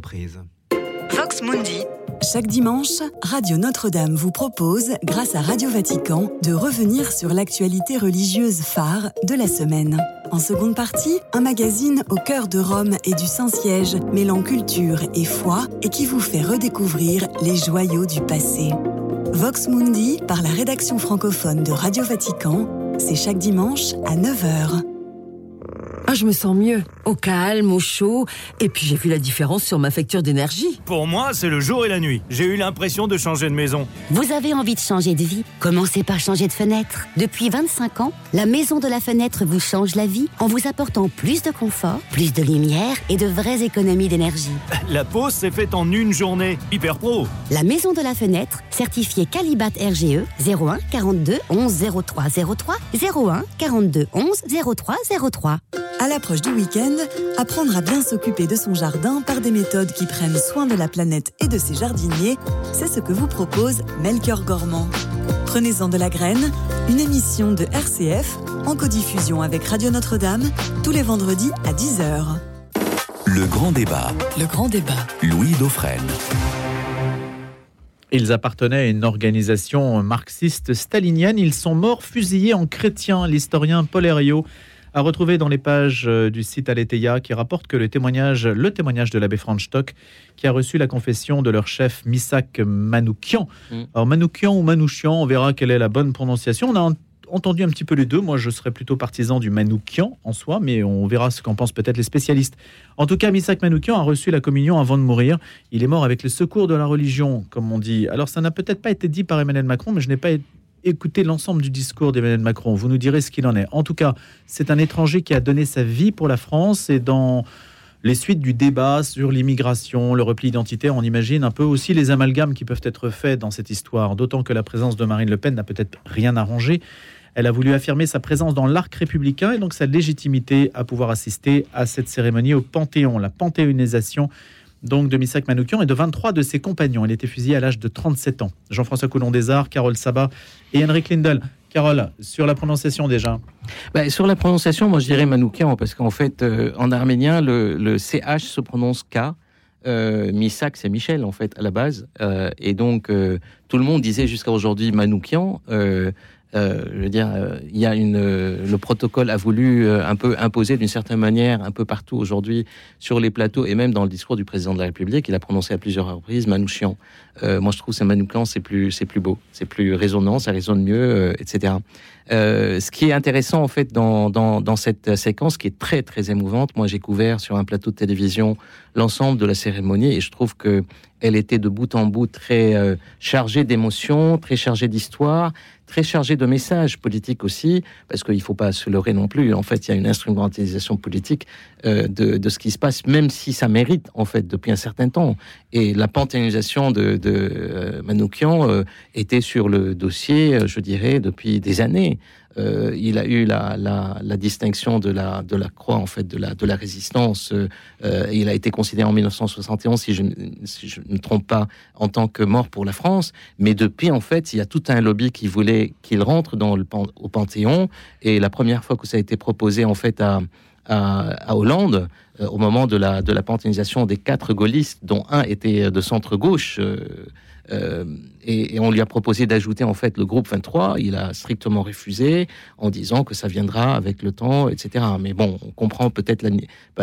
Vox Mundi. Chaque dimanche, Radio Notre-Dame vous propose, grâce à Radio Vatican, de revenir sur l'actualité religieuse phare de la semaine. En seconde partie, un magazine au cœur de Rome et du Saint-Siège, mêlant culture et foi et qui vous fait redécouvrir les joyaux du passé. Vox Mundi, par la rédaction francophone de Radio Vatican, c'est chaque dimanche à 9h.
Ah, je me sens mieux. Au calme, au chaud. Et puis j'ai vu la différence sur ma facture d'énergie.
Pour moi, c'est le jour et la nuit. J'ai eu l'impression de changer de maison.
Vous avez envie de changer de vie Commencez par changer de fenêtre. Depuis 25 ans, la Maison de la Fenêtre vous change la vie en vous apportant plus de confort, plus de lumière et de vraies économies d'énergie.
La pause s'est faite en une journée. Hyper pro.
La Maison de la Fenêtre, certifiée Calibat RGE 01 42 11 03 03 01 42 11 03 03.
À l'approche du week-end, apprendre à bien s'occuper de son jardin par des méthodes qui prennent soin de la planète et de ses jardiniers, c'est ce que vous propose Melchior Gormand. Prenez-en de la graine, une émission de RCF en codiffusion avec Radio Notre-Dame tous les vendredis à 10h.
Le grand débat.
Le grand débat.
Louis Dauphren.
Ils appartenaient à une organisation marxiste stalinienne. Ils sont morts fusillés en chrétiens. L'historien Paul Herriot a retrouvé dans les pages euh, du site Aletheia qui rapporte que le témoignage, le témoignage de l'abbé Franz Stock, qui a reçu la confession de leur chef Misak Manoukian.
Mm.
Alors Manoukian ou Manouchian, on verra quelle est la bonne prononciation. On a en- entendu un petit peu les deux. Moi, je serais plutôt partisan du Manoukian en soi, mais on verra ce qu'en pensent peut-être les spécialistes. En tout cas, Misak Manoukian a reçu la communion avant de mourir. Il est mort avec le secours de la religion, comme on dit. Alors, ça n'a peut-être pas été dit par Emmanuel Macron, mais je n'ai pas é- écouté l'ensemble du discours d'Emmanuel Macron. Vous nous direz ce qu'il en est. En tout cas, c'est un étranger qui a donné sa vie pour la France et dans les suites du débat sur l'immigration, le repli identitaire, on imagine un peu aussi les amalgames qui peuvent être faits dans cette histoire, d'autant que la présence de Marine Le Pen n'a peut-être rien arrangé. Elle a voulu affirmer sa présence dans l'arc républicain et donc sa légitimité à pouvoir assister à cette cérémonie au Panthéon, la panthéonisation donc de Misak Manoukian et de 23 de ses compagnons. Il était fusillé à l'âge de 37 ans. Jean-François Coulon des Arts, Carole Sabat et Henrik Lindel. Carole, sur la prononciation déjà.
Bah, sur la prononciation, moi je dirais Manoukian, parce qu'en fait, euh, en arménien, le, CH se prononce K. Euh, Misak, c'est Michel, en fait, à la base. Euh, et donc, euh, tout le monde disait jusqu'à aujourd'hui Manoukian. Euh, je veux dire, euh, il y a une, euh, le protocole a voulu un peu imposer d'une certaine manière un peu partout aujourd'hui sur les plateaux et même dans le discours du président de la République, il a prononcé à plusieurs reprises Manouchian. Moi, je trouve que c'est Manoukian, c'est plus, c'est plus beau, c'est plus résonnant, ça résonne mieux, etc. Ce qui est intéressant en fait dans, dans, cette séquence qui est très très émouvante, moi j'ai couvert sur un plateau de télévision l'ensemble de la cérémonie et je trouve que elle était de bout en bout très chargée d'émotions, très chargée d'histoire, très chargée de messages politiques aussi, parce qu'il ne faut pas se leurrer non plus. En fait, il y a une instrumentalisation politique euh, de, de ce qui se passe, même si ça mérite en fait depuis un certain temps. Et la panthéonisation de, de euh, Manoukian euh, était sur le dossier, je dirais, depuis des années. Euh, il a eu la, distinction de la, croix, en fait, de la, résistance. Euh, il a été considéré en 1971, si je ne me trompe pas, en tant que mort pour la France. Mais depuis, en fait, il y a tout un lobby qui voulait qu'il rentre dans le, au Panthéon. Et la première fois que ça a été proposé, en fait, à, Hollande, euh, au moment de la, de la panthéonisation des quatre gaullistes, dont un était de centre-gauche, euh, et, et, on lui a proposé d'ajouter en fait le groupe 23. Il a strictement refusé en disant que ça viendra avec le temps, etc. Mais bon, on comprend peut-être la,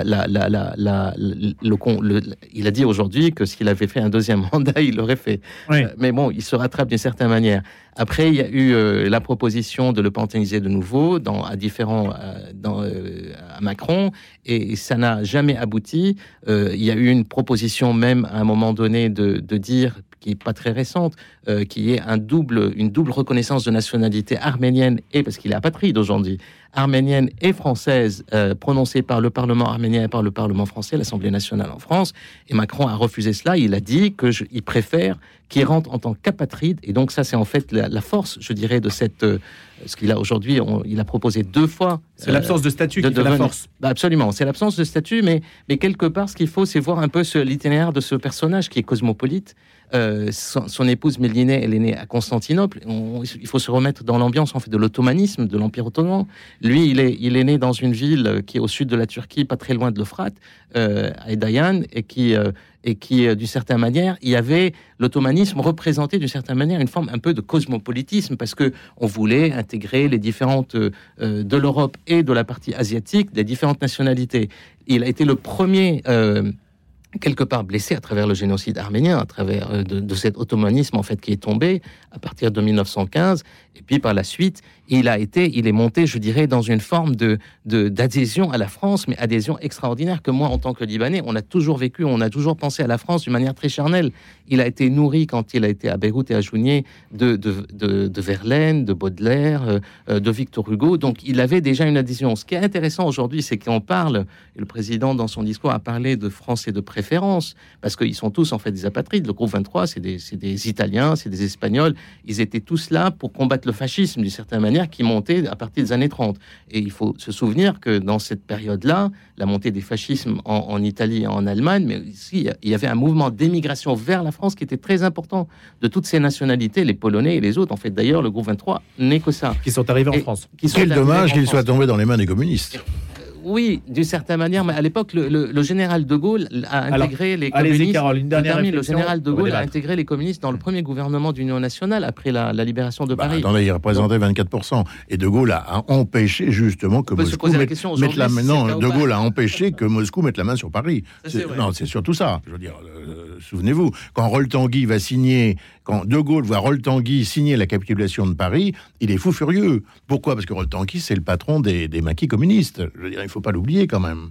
la, la, la, la le, le, Il a dit aujourd'hui que s'il avait fait un deuxième mandat, il l'aurait fait.
Oui.
Euh, mais bon, il se rattrape d'une certaine manière. Après, il y a eu euh, la proposition de le panthéoniser de nouveau dans, à différents, dans, à Macron, et ça n'a jamais abouti. Euh, il y a eu une proposition même à un moment donné de, de dire qui est pas très récente, euh, qui est un double, une double reconnaissance de nationalité arménienne et parce qu'il est apatride aujourd'hui, arménienne et française, euh, prononcée par le Parlement arménien et par le Parlement français, l'Assemblée nationale en France. Et Macron a refusé cela. Il a dit que je, il préfère qu'il rentre en tant qu'apatride. Et donc ça, c'est en fait la, la, force, je dirais, de cette euh, ce qu'il a aujourd'hui. Il a proposé deux fois.
C'est l'absence de statut de qui fait la force.
Bah absolument, c'est l'absence de statut, mais quelque part, ce qu'il faut, c'est voir un peu l'itinéraire de ce personnage qui est cosmopolite. Euh, son, épouse Méliné, elle est née à Constantinople. On, il faut se remettre dans l'ambiance en fait de l'ottomanisme, de l'Empire ottoman. Lui, il est, il est né dans une ville qui est au sud de la Turquie, pas très loin de l'Euphrate, euh, à Edayan, et qui, euh, et qui, d'une certaine manière, il y avait l'ottomanisme représenté d'une certaine manière une forme un peu de cosmopolitisme, parce que on voulait intégrer les différentes de l'Europe et de la partie asiatique, des différentes nationalités. Il a été le premier quelque part blessé à travers le génocide arménien, à travers euh, de, de, cet ottomanisme en fait qui est tombé à partir de 1915, et puis par la suite, il a été, il est monté, je dirais, dans une forme de d'adhésion à la France, mais adhésion extraordinaire que moi, en tant que Libanais, on a toujours vécu, on a toujours pensé à la France d'une manière très charnelle. Il a été nourri quand il a été à Beyrouth et à Jounier de de, de, Verlaine, de Baudelaire, euh, de Victor Hugo, donc il avait déjà une adhésion. Ce qui est intéressant aujourd'hui, c'est qu'on parle, et le président dans son discours a parlé de France et de préférence, parce qu'ils sont tous en fait des apatrides. Le groupe 23, c'est des, des Italiens, c'est des Espagnols. Ils étaient tous là pour combattre le fascisme d'une certaine manière qui montait à partir des années 30. Et il faut se souvenir que dans cette période-là, la montée des fascismes en, en Italie et en Allemagne, mais ici, il y avait un mouvement d'émigration vers la France qui était très important de toutes ces nationalités, les Polonais et les autres. En fait, d'ailleurs, le groupe 23 n'est que ça.
Qui sont arrivés en France.
qui sont
Quel dommage
en
qu'il
France.
soit tombé dans les mains des communistes.
Oui, d'une certaine manière, mais à l'époque, le, le- le général de Gaulle a
Alors,
intégré les communistes.
Carole, une
Je
dernière
termine, le général de Gaulle a intégré les communistes dans le premier gouvernement d'union nationale après la, la libération de
Bah,
Paris.
attendez, il représentait 24%. Et De Gaulle a, empêché justement que Moscou
la
mette,
question
mette la Non, De Gaulle a empêché que Moscou mette la main sur Paris.
C'est
non, c'est surtout ça. Je veux dire, euh, souvenez-vous, quand Roll-Tanguy va signer, quand De Gaulle voit Roll-Tanguy signer la capitulation de Paris, il est fou furieux. Pourquoi? Parce que Roll-Tanguy, c'est le patron des, des maquis communistes. Je veux dire, il faut pas l'oublier quand même.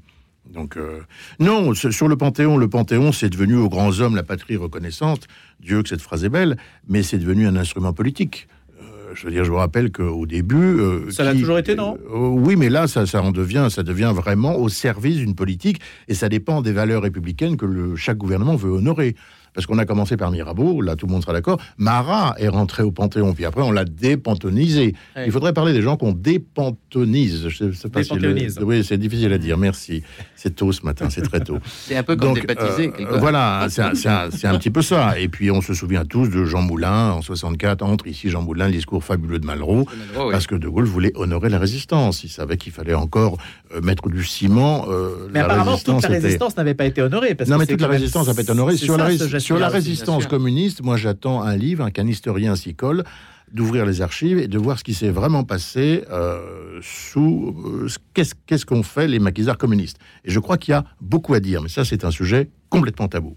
Donc euh, non, sur le Panthéon, le Panthéon, c'est devenu aux grands hommes la patrie reconnaissante. Dieu que cette phrase est belle, mais c'est devenu un instrument politique. Euh, je veux dire, je vous rappelle qu'au début, euh,
Ça l'a toujours été, non?
Euh, Oui, mais là, ça, ça en devient, ça devient vraiment au service d'une politique, et ça dépend des valeurs républicaines que le, chaque gouvernement veut honorer. Parce qu'on a commencé par Mirabeau, là tout le monde sera d'accord. Marat est rentré au Panthéon, puis après on l'a dépantonisé.
Ouais.
Il faudrait parler des gens qu'on dépantonise. Je sais pas si le-. Oui, c'est difficile à dire. Merci. C'est tôt ce matin, c'est très tôt.
C'est un peu comme
Donc, euh, voilà, c'est un, petit peu ça. Et puis on se souvient tous de Jean Moulin en 64 entre ici Jean Moulin, le discours fabuleux de Malraux,
oui.
parce que De Gaulle voulait honorer la résistance. Il savait qu'il fallait encore euh, mettre du ciment. euh,
Mais
la
apparemment, toute
résistance
la résistance n'avait pas été honorée. Parce
non,
que
mais toute la résistance n'a pas été honorée. Sur, la,
ça,
rés-
ce geste
sur la résistance communiste, moi j'attends un livre, un qu'un historien s'y colle, d'ouvrir les archives et de voir ce qui s'est vraiment passé euh, sous. euh, ce- Qu'est-ce qu'ont fait les maquisards communistes Et je crois qu'il y a beaucoup à dire, mais ça c'est un sujet complètement tabou.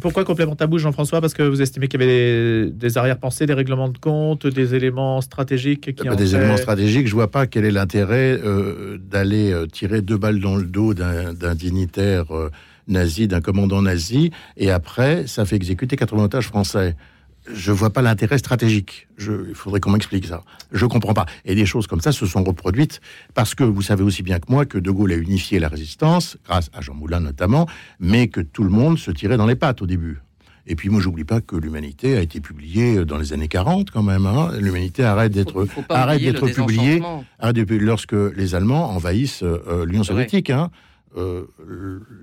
Pourquoi complément tabou, Jean-François? Parce que vous estimez qu'il y avait des, des arrière-pensées, des règlements de compte, des éléments stratégiques qui
Bah,
ont
des
fait-
éléments stratégiques, je vois pas quel est l'intérêt euh, d'aller euh, tirer deux balles dans le dos d'un d'un dignitaire euh, nazi, d'un commandant nazi, et après, ça fait exécuter 80 otages français. Je vois pas l'intérêt stratégique. Je, il faudrait qu'on m'explique ça. Je comprends pas. Et des choses comme ça se sont reproduites parce que vous savez aussi bien que moi que De Gaulle a unifié la résistance, grâce à Jean Moulin notamment, mais que tout le monde se tirait dans les pattes au début. Et puis moi, j'oublie pas que l'Humanité a été publiée dans les années 40 quand même. hein. L'Humanité arrête d'être arrête d'être publiée arrête lorsque les Allemands envahissent euh, l'Union
C'est vrai.
soviétique. Hein. Euh,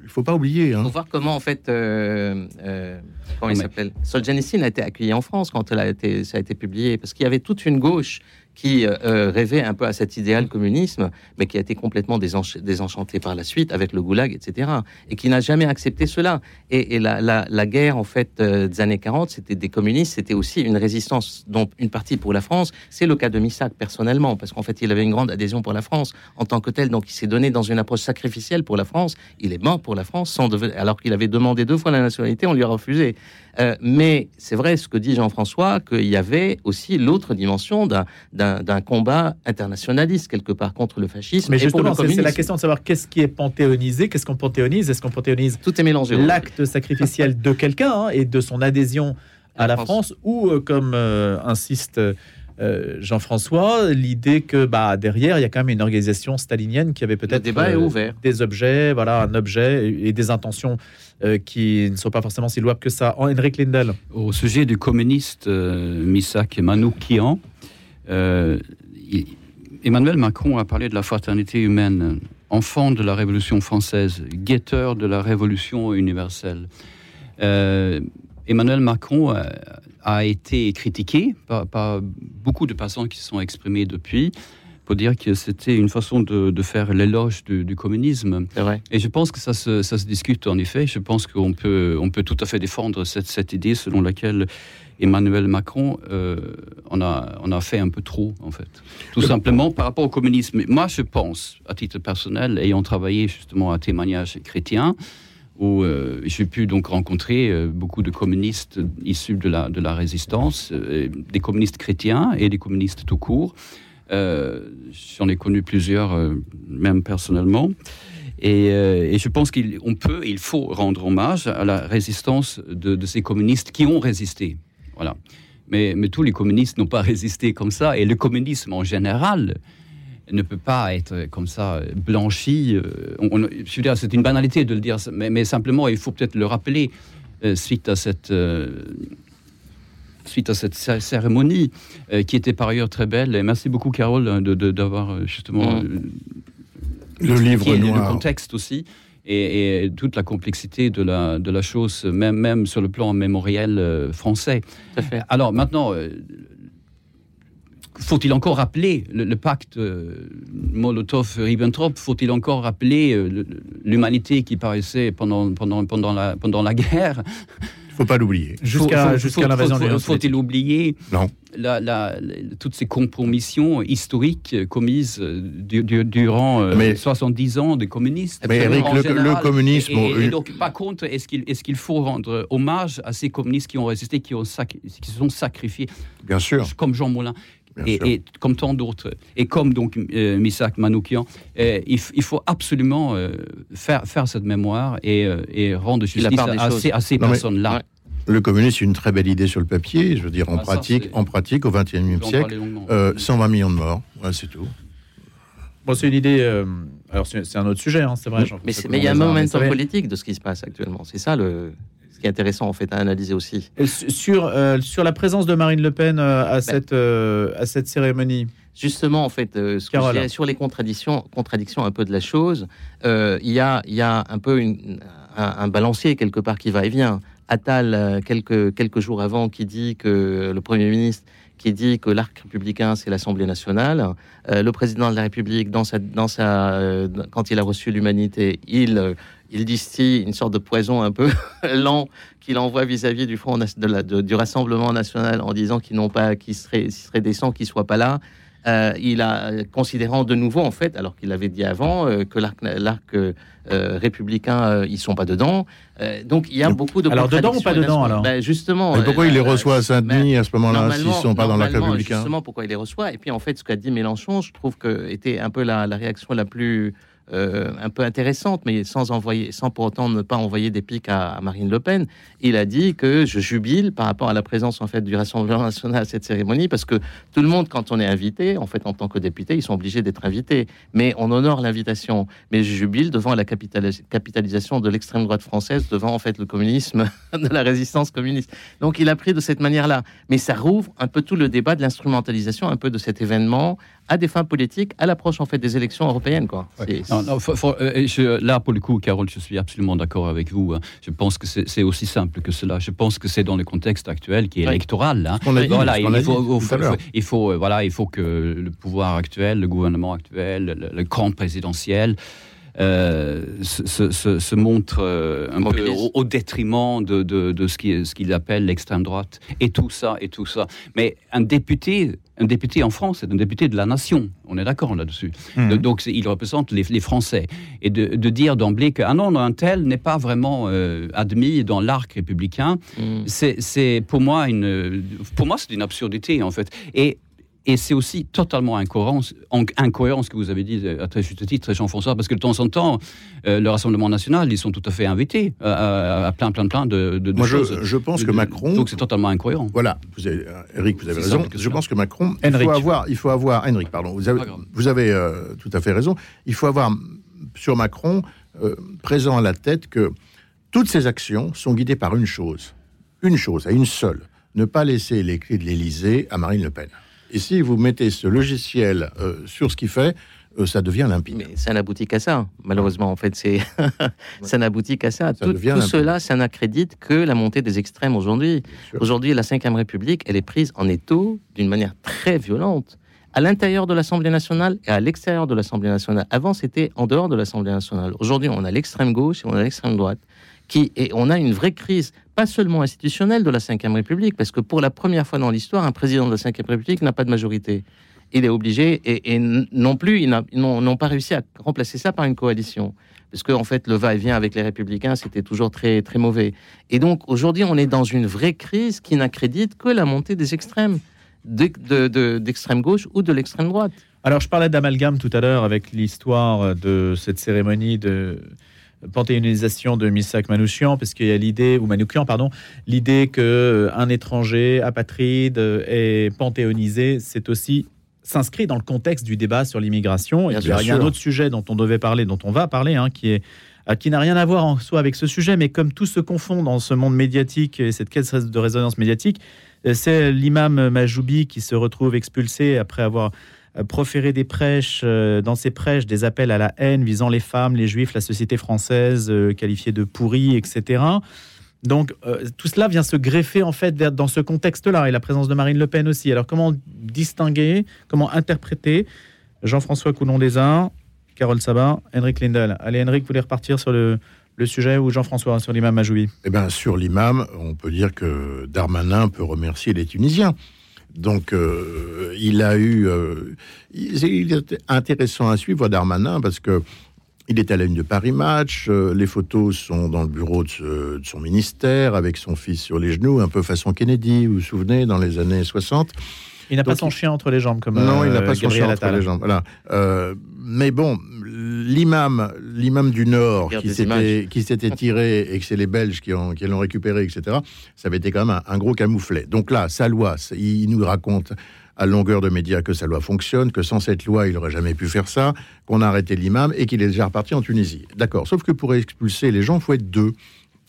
il faut pas oublier. Hein.
faut voir comment, en fait, euh, euh, comment il
mais-
s'appelle Solzhenitsyn a été accueilli en France quand elle a été, ça a été publié, parce qu'il y avait toute une gauche qui euh, euh, rêvait un peu à cet idéal communisme, mais qui a été complètement désench- désenchantée par la suite avec le goulag, etc., et qui n'a jamais accepté cela. Et, la, guerre, en fait, euh, des années 40, c'était des communistes, c'était aussi une résistance, dont une partie pour la France. C'est le cas de Missac, personnellement, parce qu'en fait, il avait une grande adhésion pour la France en tant que tel, donc il s'est donné dans une approche sacrificielle pour la France. Il est mort pour la France, alors qu'il avait demandé deux fois la nationalité, on lui a refusé. Euh, mais c'est vrai ce que dit Jean-François, qu'il y avait aussi l'autre dimension d'un- combat internationaliste, quelque part, contre le fascisme
Mais justement, c'est- la question de savoir qu'est-ce qui est panthéonisé, qu'est-ce qu'on panthéonise, est-ce qu'on panthéonise
Tout est mélangé.
l'acte sacrificiel de quelqu'un hein, et de son adhésion à la
France.
France, ou euh, comme euh, insiste euh, Jean-François, l'idée que bah, derrière, il y a quand même une organisation stalinienne qui avait peut-être
ouvert.
des objets, voilà, un objet et, et des intentions euh, qui ne sont pas forcément si louables que ça. Henrik Lindel.
Au sujet du communiste euh, Missak Manoukian, euh, il- Emmanuel Macron a parlé de la fraternité humaine, enfant de la Révolution française, guetteur de la Révolution universelle. Euh, Emmanuel Macron a, a été critiqué par, par beaucoup de personnes qui se sont exprimées depuis pour dire que c'était une façon de, de faire l'éloge du, du communisme.
vrai.
Et je pense que ça se, ça se discute en effet. Je pense qu'on peut, on peut tout à fait défendre cette, cette idée selon laquelle Emmanuel Macron euh, on a, on a fait un peu trop, en fait. Tout simplement par rapport au communisme. Moi, je pense, à titre personnel, ayant travaillé justement à témoignage chrétien, où euh, j'ai pu donc rencontrer euh, beaucoup de communistes issus de la, résistance, euh, des communistes chrétiens et des communistes tout court. J'en ai connu plusieurs, même personnellement. Et, je pense qu'on peut, il faut rendre hommage à la résistance de, ces communistes qui ont résisté. Voilà. Mais tous les communistes n'ont pas résisté comme ça. Et le communisme en général ne peut pas être comme ça euh, blanchi. euh, on- on- je veux dire, c'est une banalité de le dire, mais, mais simplement, il faut peut-être le rappeler euh, suite à cette, euh, suite à cette cé- cérémonie euh, qui était par ailleurs très belle. Et merci beaucoup, Carole, hein, de- de- d'avoir justement
Mm.
Le livre
le
noir.
contexte aussi. Et, et toute la complexité de la, de la chose, même, même sur le plan mémoriel français. Alors maintenant, faut-il encore rappeler le, le pacte euh, Molotov-Ribbentrop? Faut-il encore rappeler euh, l'humanité qui paraissait pendant, pendant, pendant, la, pendant la guerre?
Il faut pas l'oublier.
Jusqu'à
faut-
l'invasion de
Faut-il oublier
Non.
la, la- la- toutes ces compromissions historiques euh, commises du- du- durant euh,
Mais-
70 ans des communistes?
Mais Eric, le-
général.
le communisme,
Et, et- et
une-
donc, par contre, est-ce qu'il est qu'il faut rendre hommage à ces communistes qui ont résisté, qui, ont sac- qui se sont sacrifiés,
Bien sûr.
comme Jean Moulin et, comme tant d'autres, et comme donc euh, Misak Manoukian, euh, il, faut absolument euh, faire, faire cette mémoire et, euh, et rendre justice à, ces, à ces personnes-là.
Ouais.
Le communisme, c'est une très belle idée sur le papier. Je veux dire, en
Ah, ça,
pratique, en pratique, au XXIe siècle,
parler longuement.
euh, 120 millions de morts. Ouais, c'est tout.
Bon, c'est une idée. euh, alors, c'est un autre sujet, hein, c'est vrai.
Mais il y a un
savez,
politique de ce qui se passe actuellement. C'est ça le, qui est intéressant en fait à analyser aussi.
Sur, euh, sur la présence de Marine Le Pen euh, à, cette, euh, à cette cérémonie.
Justement, en fait, ce sur les contradictions, contradictions un peu de la chose, il y, a, y a un peu une- un, un balancier quelque part qui va et vient. Attal, quelques, quelques jours avant, qui dit que le Premier ministre qui dit que l'arc républicain, c'est l'Assemblée nationale. Euh, le président de la République, dans sa, dans sa, euh, quand il a reçu l'humanité, il, il distille une sorte de poison un peu lent qu'il envoie vis-à-vis du Front nas- de la- de- du Rassemblement national en disant qu'ils n'ont pas, qu'il serait, qu'il serait décent qu'ils soient pas là. Euh, il a considérant de nouveau en fait, alors qu'il avait dit avant euh, que l'arc, euh, républicain, euh, ils sont pas dedans. Euh, donc il y a beaucoup de
Alors, dedans ou pas dedans, alors
Ben, Justement.
Mais pourquoi
euh,
il les reçoit à Saint-Denis à ce moment-là, s'ils sont pas dans l'arc républicain
Justement, pourquoi il les reçoit? Et puis, en fait, ce qu'a dit Mélenchon, je trouve que était un peu la, la réaction la plus euh, un peu intéressante, mais sans envoyer, sans pour autant ne pas envoyer des pics à, Marine Le Pen. Il a dit que je jubile par rapport à la présence en fait du Rassemblement national à cette cérémonie, parce que tout le monde, quand on est invité, en fait, en tant que député, ils sont obligés d'être invités. Mais on honore l'invitation. Mais je jubile devant la capitalis- capitalisation de l'extrême droite française, devant en fait le communisme, de la résistance communiste. Donc il a pris de cette manière-là. Mais ça rouvre un peu tout le débat de l'instrumentalisation, un peu de cet événement à des fins politiques, à l'approche en fait des élections européennes, quoi. C'est-
Non, non, faut- faut- euh, je- là, pour le coup, Carole, je suis absolument d'accord avec vous. hein. Je pense que c'est aussi simple que cela. Je pense que c'est dans le contexte actuel qui est électoral. hein.
dit,
Voilà, il faut, il euh, voilà, il faut que le pouvoir actuel, le gouvernement actuel, le, le camp présidentiel euh, se, se- montre euh, un peu au, au détriment de, de- de ce qu'il ce qu'il appelle l'extrême droite et tout ça et tout ça. Mais un député, un député en France, c'est un député de la nation. On est d'accord là-dessus.
Mhm.
Donc il représente les, les Français et de, de dire d'emblée que ah non, un tel n'est pas vraiment euh, admis dans l'arc républicain. C'est c'est pour moi une, pour moi c'est une absurdité en fait. Et et c'est aussi totalement incohérent, en- incohérent ce que vous avez dit euh, à très juste titre, Jean-François, parce que de temps en temps, euh, le Rassemblement national, ils sont tout à fait invités à, à- à plein, plein, plein de, de- de
Moi,
choses.
je, je pense
De-
que Macron.
Donc c'est totalement incohérent.
Voilà, vous avez, euh, Eric, vous avez raison. Je pense que Macron, il
Henrik.
faut avoir, il faut avoir, Henrik, pardon, vous avez, vous euh, tout à fait raison. Il faut avoir sur Macron euh, présent à la tête que toutes ses actions sont guidées par une chose, une chose, à une seule, ne pas laisser les clés de l'Élysée à Marine Le Pen. Et si vous mettez ce logiciel euh, sur ce qu'il fait, euh, ça devient limpide.
Mais ça n'aboutit qu'à ça, malheureusement. En fait, c'est ça n'aboutit qu'à ça.
Ça
tout cela, ça n'accrédite que la montée des extrêmes aujourd'hui. Aujourd'hui, la Ve République, elle est prise en étau d'une manière très violente. À l'intérieur de l'Assemblée nationale et à l'extérieur de l'Assemblée nationale. Avant, c'était en dehors de l'Assemblée nationale. Aujourd'hui, on a l'extrême gauche et on a l'extrême droite. Et on a une vraie crise, pas seulement institutionnelle de la Ve République, parce que pour la première fois dans l'histoire, un président de la Ve République n'a pas de majorité. Il est obligé, et, non plus, ils n'ont pas réussi à remplacer ça par une coalition. Parce que, en fait, le va-et-vient avec les Républicains, c'était toujours très, très mauvais. Et donc, aujourd'hui, on est dans une vraie crise qui n'accrédite que la montée des extrêmes, de- de- de- d'extrême gauche ou de l'extrême droite.
Alors, je parlais d'amalgame tout à l'heure avec l'histoire de cette cérémonie de panthéonisation de Misak Manouchian, parce qu'il y a l'idée, ou Manoukian, pardon, l'idée que euh, étranger apatride euh, est panthéonisé, c'est aussi s'inscrit dans le contexte du débat sur l'immigration. Et puis, il y a un autre sujet dont on devait parler, dont on va parler, hein, qui est euh, qui n'a rien à voir en soi avec ce sujet, mais comme tout se confond dans ce monde médiatique et cette caisse de résonance médiatique, c'est l'imam Majoubi qui se retrouve expulsé après avoir euh, proféré des prêches, euh, dans ses prêches, des appels à la haine visant les femmes, les juifs, la société française, euh, qualifiée de pourrie, etc. Donc tout cela vient se greffer en fait dans ce contexte-là et la présence de Marine Le Pen aussi. Alors comment distinguer, comment interpréter Jean-François Coulon des Arts, Carole Sabat, Henrik Lindel? Allez Henrik, vous voulez repartir sur le, sujet ou Jean-François sur l'imam Majoubi?
Eh bien, sur l'imam, on peut dire que Darmanin peut remercier les Tunisiens. Donc, euh, il a eu. euh, il, est intéressant à suivre Darmanin parce que il est à la une de Paris Match. euh, les photos sont dans le bureau de, de son ministère avec son fils sur les genoux, un peu façon Kennedy. Vous vous souvenez, dans les années 60.
Il n'a pas son chien entre les jambes comme
non, il n'a
euh,
pas son
Gabriel
chien entre les jambes. Voilà. Euh, mais bon, l'imam, l'imam du Nord
Regarde
qui s'était,
images.
qui s'était tiré et que c'est les Belges qui, ont, qui l'ont récupéré, etc. Ça avait été quand même un, un gros camouflet. Donc là, sa loi, il nous raconte à longueur de médias que sa loi fonctionne, que sans cette loi, il n'aurait jamais pu faire ça, qu'on a arrêté l'imam et qu'il est déjà reparti en Tunisie. D'accord. Sauf que pour expulser les gens, il faut être deux.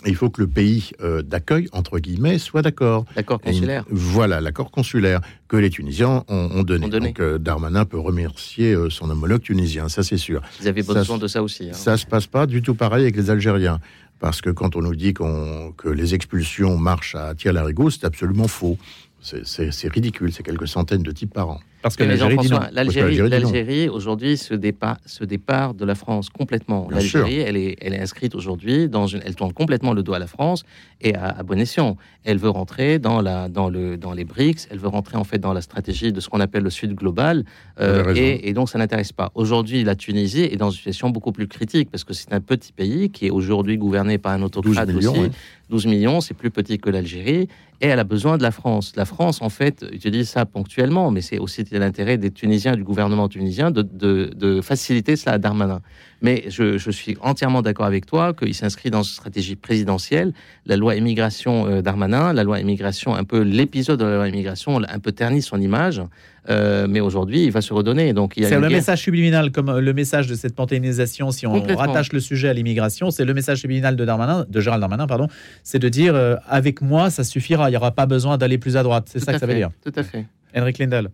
Il faut que le pays euh, d'accueil, entre guillemets, soit d'accord.
L'accord
Et
consulaire.
Voilà, l'accord consulaire que les Tunisiens ont, ont donné.
Ont donné.
Donc euh, Darmanin peut remercier euh, son homologue tunisien, ça c'est sûr.
Avaient
Ça,
besoin de ça aussi. hein.
Ça se passe pas du tout pareil avec les Algériens. Parce que quand on nous dit que les expulsions marchent à tir larigot, c'est absolument faux. C'est- ridicule, c'est quelques centaines de types par an.
Parce que l'Algérie
aujourd'hui se départ, se départ de la France complètement. L'Algérie, elle est, elle est inscrite aujourd'hui dans une, elle tourne complètement le dos à la France et à, à bon escient. Elle veut rentrer dans la, dans le, dans les BRICS. Elle veut rentrer en fait dans la stratégie de ce qu'on appelle le Sud global.
Raison.
et, et donc ça n'intéresse pas. Aujourd'hui, la Tunisie est dans une situation beaucoup plus critique parce que c'est un petit pays qui est aujourd'hui gouverné par un
12
autocrate
millions,
aussi.
ouais.
12 millions, c'est plus petit que l'Algérie, et elle a besoin de la France. La France, en fait, utilise ça ponctuellement, mais c'est aussi l'intérêt des Tunisiens, du gouvernement tunisien, de, de- faciliter cela à Darmanin. Mais je, je suis entièrement d'accord avec toi qu'il s'inscrit dans une stratégie présidentielle. La loi immigration euh, Darmanin, la loi immigration, un peu l'épisode de la loi immigration, a un peu terni son image, euh, mais aujourd'hui, il va se redonner. Donc, il y a
C'est le
guerre-
message subliminal, comme euh, le message de cette panthéonisation, si on rattache le sujet à l'immigration, c'est le message subliminal de, Darmanin, de Gérald Darmanin, pardon, c'est de dire euh, avec moi, ça suffira, il n'y aura pas besoin d'aller plus à droite. C'est
Tout
ça que ça veut dire.
Tout à fait.
Henrik Lindel.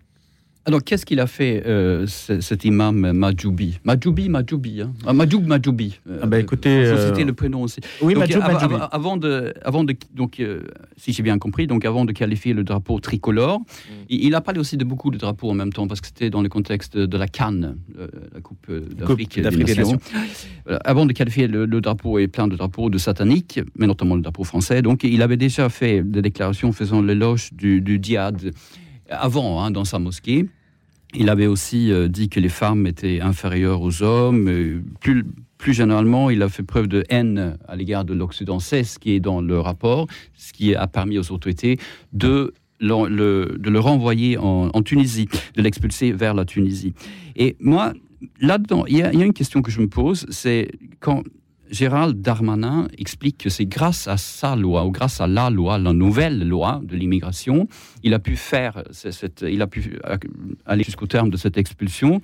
Alors, qu'est-ce qu'il a fait, euh, ce- cet imam Majoubi? Majoubi, Majoubi. Hein Ah, Majoub Majoubi. Euh,
Ah bah, écoutez,
faut
euh,
citer le prénom aussi.
Oui,
Donc,
Majoub Majoubi.
av- avant de, avant de, donc, euh, si j'ai bien compris, donc avant de qualifier le drapeau tricolore, il, il a parlé aussi de beaucoup de drapeaux en même temps parce que c'était dans le contexte de la Cannes, euh, la Coupe d'Afrique des
des
Nations. Voilà, avant de qualifier le, le drapeau et plein de drapeaux de sataniques, mais notamment le drapeau français, donc il avait déjà fait des déclarations faisant l'éloge du, du djihad avant hein, dans sa mosquée. Il avait aussi euh, dit que les femmes étaient inférieures aux hommes. euh, plus, plus généralement, il a fait preuve de haine à l'égard de l'Occident. C'est ce qui est dans le rapport, ce qui a permis aux autorités de le, renvoyer en, Tunisie, de l'expulser vers la Tunisie. Et moi, là-dedans, il y a une question que je me pose, c'est quand Gérald Darmanin explique que c'est grâce à sa loi, ou grâce à la loi, la nouvelle loi de l'immigration, il a pu faire, ce- cette, il a pu aller jusqu'au terme de cette expulsion.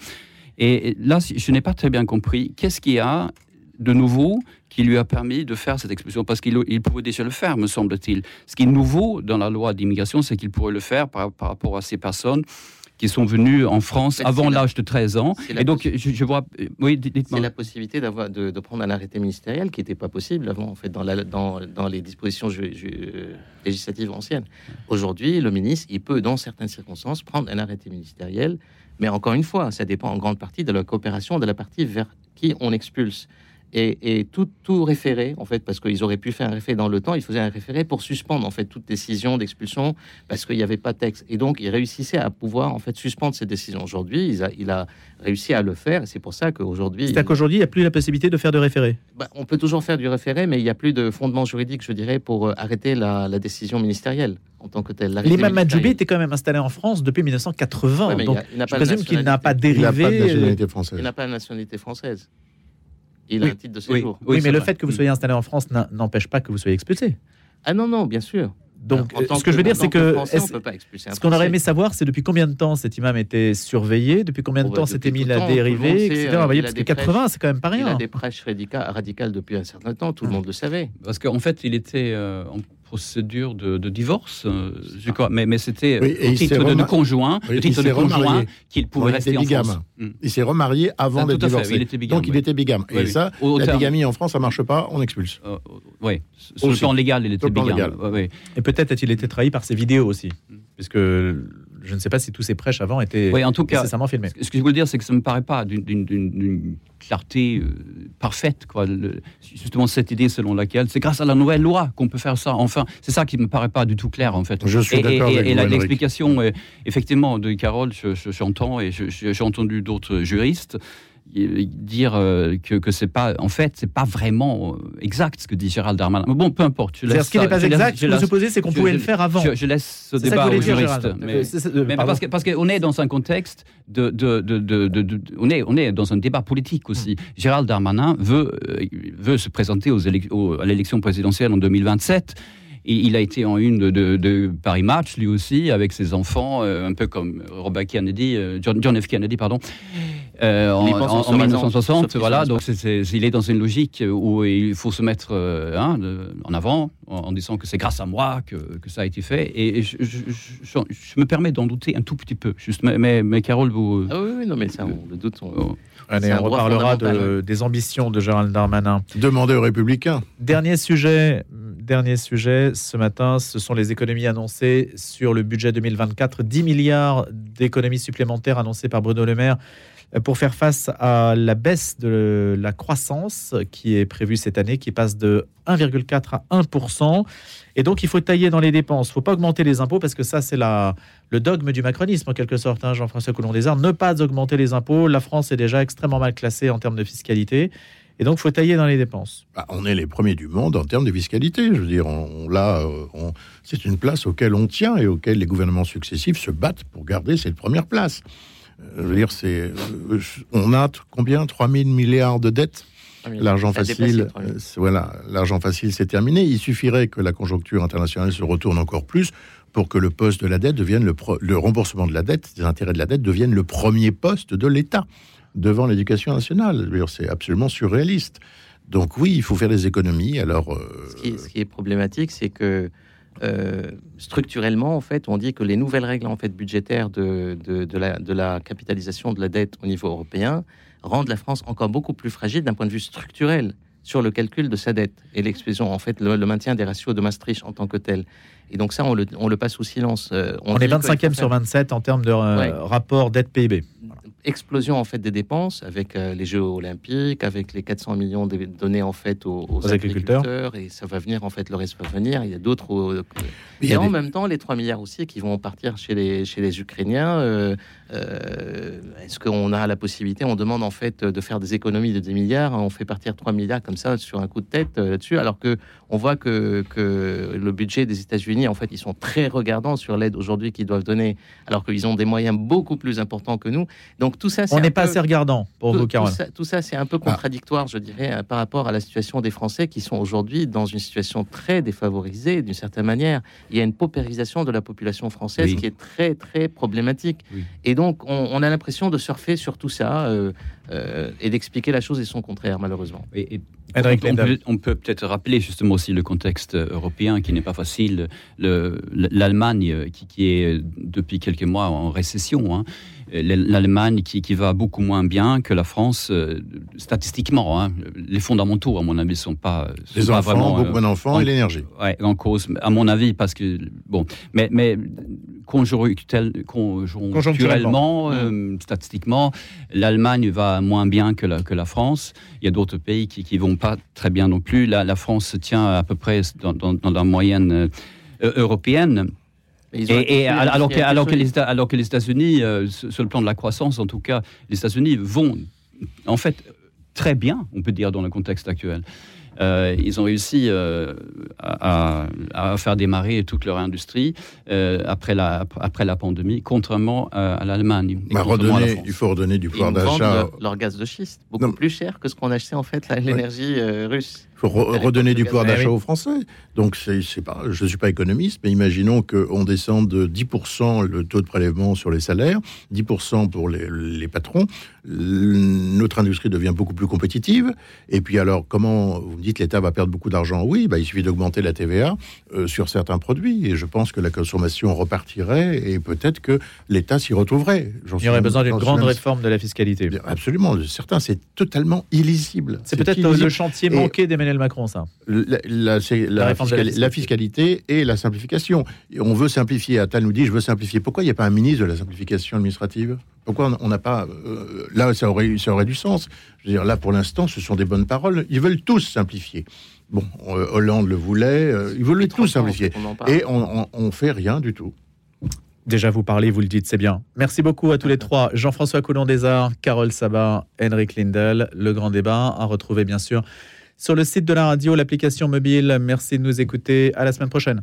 Et là, je n'ai pas très bien compris, qu'est-ce qu'il y a de nouveau qui lui a permis de faire cette expulsion? Parce qu'il il pouvait déjà le faire, me semble-t-il. Ce qui est nouveau dans la loi d'immigration, c'est qu'il pourrait le faire par, par rapport à ces personnes qui sont venues en France avant l'âge de 13 ans. Et donc, je, je vois... Oui, dites-
C'est
dites-moi.
la possibilité d'avoir de, de prendre un arrêté ministériel qui n'était pas possible avant, en fait, dans, la, dans, dans les dispositions ju- ju- euh, législatives anciennes. Aujourd'hui, le ministre, il peut, dans certaines circonstances, prendre un arrêté ministériel, mais encore une fois, ça dépend en grande partie de la coopération de la partie vers qui on expulse. Et, et tout, tout référé, en fait, parce qu'ils auraient pu faire un référé dans le temps, ils faisaient un référé pour suspendre, en fait, toute décision d'expulsion, parce qu'il n'y avait pas de texte. Et donc, ils réussissaient à pouvoir, en fait, suspendre ces décisions. Aujourd'hui, il a, il a réussi à le faire, et c'est pour ça qu'aujourd'hui...
C'est-à-dire qu'aujourd'hui, il n'y a plus la possibilité de faire de référé.
Bah, on peut toujours faire du référé, mais il n'y a plus de fondement juridique, je dirais, pour euh, arrêter la, la décision ministérielle en tant que telle. L'arrêté
L'imam
ministériel.
était quand même installé en France depuis 1980.
Ouais, mais il
donc,
a- il n'a
je
pas de
présume qu'il n'a pas
nationalité.
Il n'a
dérivé.
pas de
euh,
nationalité française.
Il n'a pas la nationalité française. Il a
Oui.
un titre de
Oui.
séjour.
Oui, mais le
vrai.
fait que vous soyez installé en France n'empêche pas que vous soyez expulsé.
Ah non, non, bien sûr.
Donc,
tant
ce que je veux dire, c'est que
Français, on
est-ce-
peut pas expulser un
ce qu'on aurait aimé savoir, c'est depuis combien de temps cet imam était surveillé, depuis combien de
Oh, bah,
temps s'était mis la dérivée, etc.
euh,
Vous voyez,
il a
parce que
des
80,
prêches-
c'est quand même pas
Il
rien.
a des prêches radica- radicales depuis un certain temps, tout le monde le savait.
Parce qu'en fait, il était euh, en procédure de, de divorce, euh, je crois, mais, mais c'était
Oui,
au titre de, de
remar-
conjoint,
Oui,
titre de conjoint qu'il pouvait rester
était
en
bigame.
France. Mm.
Il s'est remarié avant d'être divorcé.
il était bigame,
Donc il était bigame. Et
oui.
ça,
Au
la
terme-
bigamie en France, ça marche pas, on expulse.
Euh, oui, sur le plan légal, il était bigame.
légal.
Ouais, ouais.
Et peut-être a-t-il été trahi par ses vidéos aussi. Puisque je ne sais pas si tous ces prêches avant étaient
Oui, en tout cas,
nécessairement filmés.
Ce que je veux dire, c'est que ça ne me paraît pas d'une- clarté euh, parfaite. Quoi. Le- justement, cette idée selon laquelle c'est grâce à la nouvelle loi qu'on peut faire ça. Enfin, c'est ça qui ne me paraît pas du tout clair, en fait.
Je suis
et,
d'accord
et-
avec
et
Henrik.
l'explication, euh, effectivement, de Carole, je- je- j'entends, et je- je- j'ai entendu d'autres juristes dire euh, que, que c'est pas, en fait, c'est pas vraiment euh, exact ce que dit Gérald Darmanin. Mais bon, peu importe. je laisse
ce qui n'est pas
je laisse-
exact,
je
ce que
laisse-
c'est qu'on pouvait
je-
le faire avant.
Je, je laisse ce
que
débat aux
dire,
juristes. Mais-
Euh, euh,
parce que parce qu'on est dans un contexte de, de, de, on est on est dans un débat politique aussi. Gérald Darmanin veut euh, veut se présenter aux aux- à l'élection présidentielle en 2027. Et il a été en une de, de- de Paris Match, lui aussi, avec ses enfants, euh, un peu comme Robert Kennedy, euh, John, John F. Kennedy, pardon, euh, en,
Il y pense en
en- en
se rasant,
1960.
sauf qu'il
Voilà, donc il est dans une logique où il faut se mettre euh, hein, de- en avant, en, en disant que c'est grâce à moi que, que ça a été fait. Et, et je, je- je- je me permets d'en douter un tout petit peu. Juste, mais, mais, mais Carole, vous.
Ah oui, oui, non, mais ça, on le doute. on-
Oh.
Allez, on reparlera de- des ambitions de Gérald Darmanin.
Demandez aux Républicains.
Dernier sujet, dernier sujet ce matin, ce sont les économies annoncées sur le budget 2024. 10 milliards d'économies supplémentaires annoncées par Bruno Le Maire euh, pour faire face à la baisse de la croissance qui est prévue cette année, qui passe de 1,4 à 1% Et donc, il faut tailler dans les dépenses. Il ne faut pas augmenter les impôts parce que ça, c'est le dogme du macronisme, en quelque sorte, hein, Jean-François Coulon-Desarts. Ne pas augmenter les impôts. La France est déjà extrêmement mal classée en termes de fiscalité. Et donc, il faut tailler dans les dépenses.
Bah, on est les premiers du monde en termes de fiscalité. Je veux dire, euh, c'est une place auquel on tient et auquel les gouvernements successifs se battent pour garder cette première place. Euh, Je veux dire, c'est, euh, on a combien? 3 000 milliards de dettes? L'argent facile,
les 3 000.
euh, voilà, l'argent facile, c'est terminé. Il suffirait que la conjoncture internationale se retourne encore plus pour que le poste de la dette devienne le, pro- le remboursement de la dette, des intérêts de la dette devienne le premier poste de l'État devant l'éducation nationale. Je veux dire, C'est absolument surréaliste. Donc oui, il faut faire des économies. Alors, euh,
Ce qui, ce qui est problématique, c'est que euh, structurellement, en fait, on dit que les nouvelles règles en fait budgétaires de, de, de la, de la capitalisation de la dette au niveau européen rendent la France encore beaucoup plus fragile d'un point de vue structurel sur le calcul de sa dette et l'expression, en fait, le, le maintien des ratios de Maastricht en tant que tel. Et donc ça, on le, on le passe sous silence. Euh,
On, est
qu'il
25e
faut
sur
faire-
27 en termes de euh,
Ouais.
rapport dette-PIB.
Explosion en fait des dépenses avec euh, les Jeux olympiques, avec les 400 millions de- donnés en fait aux, aux
Aux agriculteurs.
agriculteurs. et ça va venir en fait le reste va venir. Il y a d'autres euh,
il y
et
a
en
des-
même temps les 3 milliards aussi qui vont partir chez les chez les Ukrainiens. euh, euh, Est-ce qu'on a la possibilité On demande en fait de faire des économies de 10 milliards. On fait partir 3 milliards comme ça sur un coup de tête euh, là-dessus, alors que on voit que, que le budget des États-Unis en fait ils sont très regardants sur l'aide aujourd'hui qu'ils doivent donner, alors qu'ils ont des moyens beaucoup plus importants que nous. Donc tout ça, c'est
On
un
n'est pas
peu-
assez regardant pour
tout,
vous,
tout ça, tout ça, c'est un peu contradictoire, je dirais, euh, par rapport à la situation des Français qui sont aujourd'hui dans une situation très défavorisée, d'une certaine manière. Il y a une paupérisation de la population française
Oui.
qui est très, très problématique.
Oui.
Et donc, on, on a l'impression de surfer sur tout ça euh, euh, et d'expliquer la chose et son contraire, malheureusement.
Et- on, peut, on peut peut-être rappeler justement aussi le contexte européen qui n'est pas facile. Le- L'Allemagne, euh, qui, qui est depuis quelques mois en récession, hein. l'Allemagne qui, qui va beaucoup moins bien que la France euh, statistiquement. hein. Les fondamentaux, à mon avis, sont pas sont
les
pas
enfants,
vraiment,
beaucoup
euh,
moins d'enfants
en-
et l'énergie.
ouais, en cause, à mon avis, parce que bon, mais mais conjoncturel- conjoncturellement, euh, statistiquement, l'Allemagne va moins bien que la que la France. Il y a d'autres pays qui qui vont pas très bien non plus. La, la France se tient à peu près dans, dans, dans la moyenne euh, européenne. Et, alors, que, alors, les, Éta- alors que les États-Unis, euh, sur le plan de la croissance en tout cas, les États-Unis vont en fait très bien, on peut dire, dans le contexte actuel. Euh, ils ont réussi euh, à, faire démarrer toute leur industrie euh, après, la, après la pandémie, contrairement à, à l'Allemagne.
Bah,
contrairement à la
redonner-
France.
il faut redonner du pouvoir d'achat.
leur, leur gaz de schiste beaucoup
Non.
plus cher que ce qu'on achetait en fait l'énergie euh, russe.
Il pour re- redonner du pouvoir
Eh
d'achat
oui.
aux Français. Donc, c'est, c'est pas, je ne suis pas économiste, mais imaginons qu'on descende de 10% le taux de prélèvement sur les salaires, 10% pour les, les patrons. Notre industrie devient beaucoup plus compétitive. Et puis, alors, comment vous me dites l'État va perdre beaucoup d'argent? Oui, bah, il suffit d'augmenter la TVA euh, sur certains produits. Et je pense que la consommation repartirait et peut-être que l'État s'y retrouverait.
Il y aurait besoin d'une grande
même-
réforme de la fiscalité.
Absolument. Certains, c'est totalement illisible.
C'est peut-être le chantier
Et-
manqué d'Emmanuel Macron, ça.
la, la- c'est la fiscalité et la simplification. Et on veut simplifier. Attal nous dit je veux simplifier. Pourquoi il n'y a pas un ministre de la simplification administrative? Pourquoi on- n'a pas. euh, là, ça aurait, ça aurait du sens. Je veux dire, là, pour l'instant, ce sont des bonnes paroles. Ils veulent tous simplifier. Bon, euh, Hollande le voulait. euh, ils veulent tous simplifier.
on.
Et on, on fait rien du tout.
Déjà, vous parlez, vous le dites, c'est bien. Merci beaucoup à tous les trois. Jean-François Coulon des Arts, Carole Sabat, Henrik Lindel. Le grand débat à retrouver, bien sûr, sur le site de la radio, l'application mobile. Merci de nous écouter. À la semaine prochaine.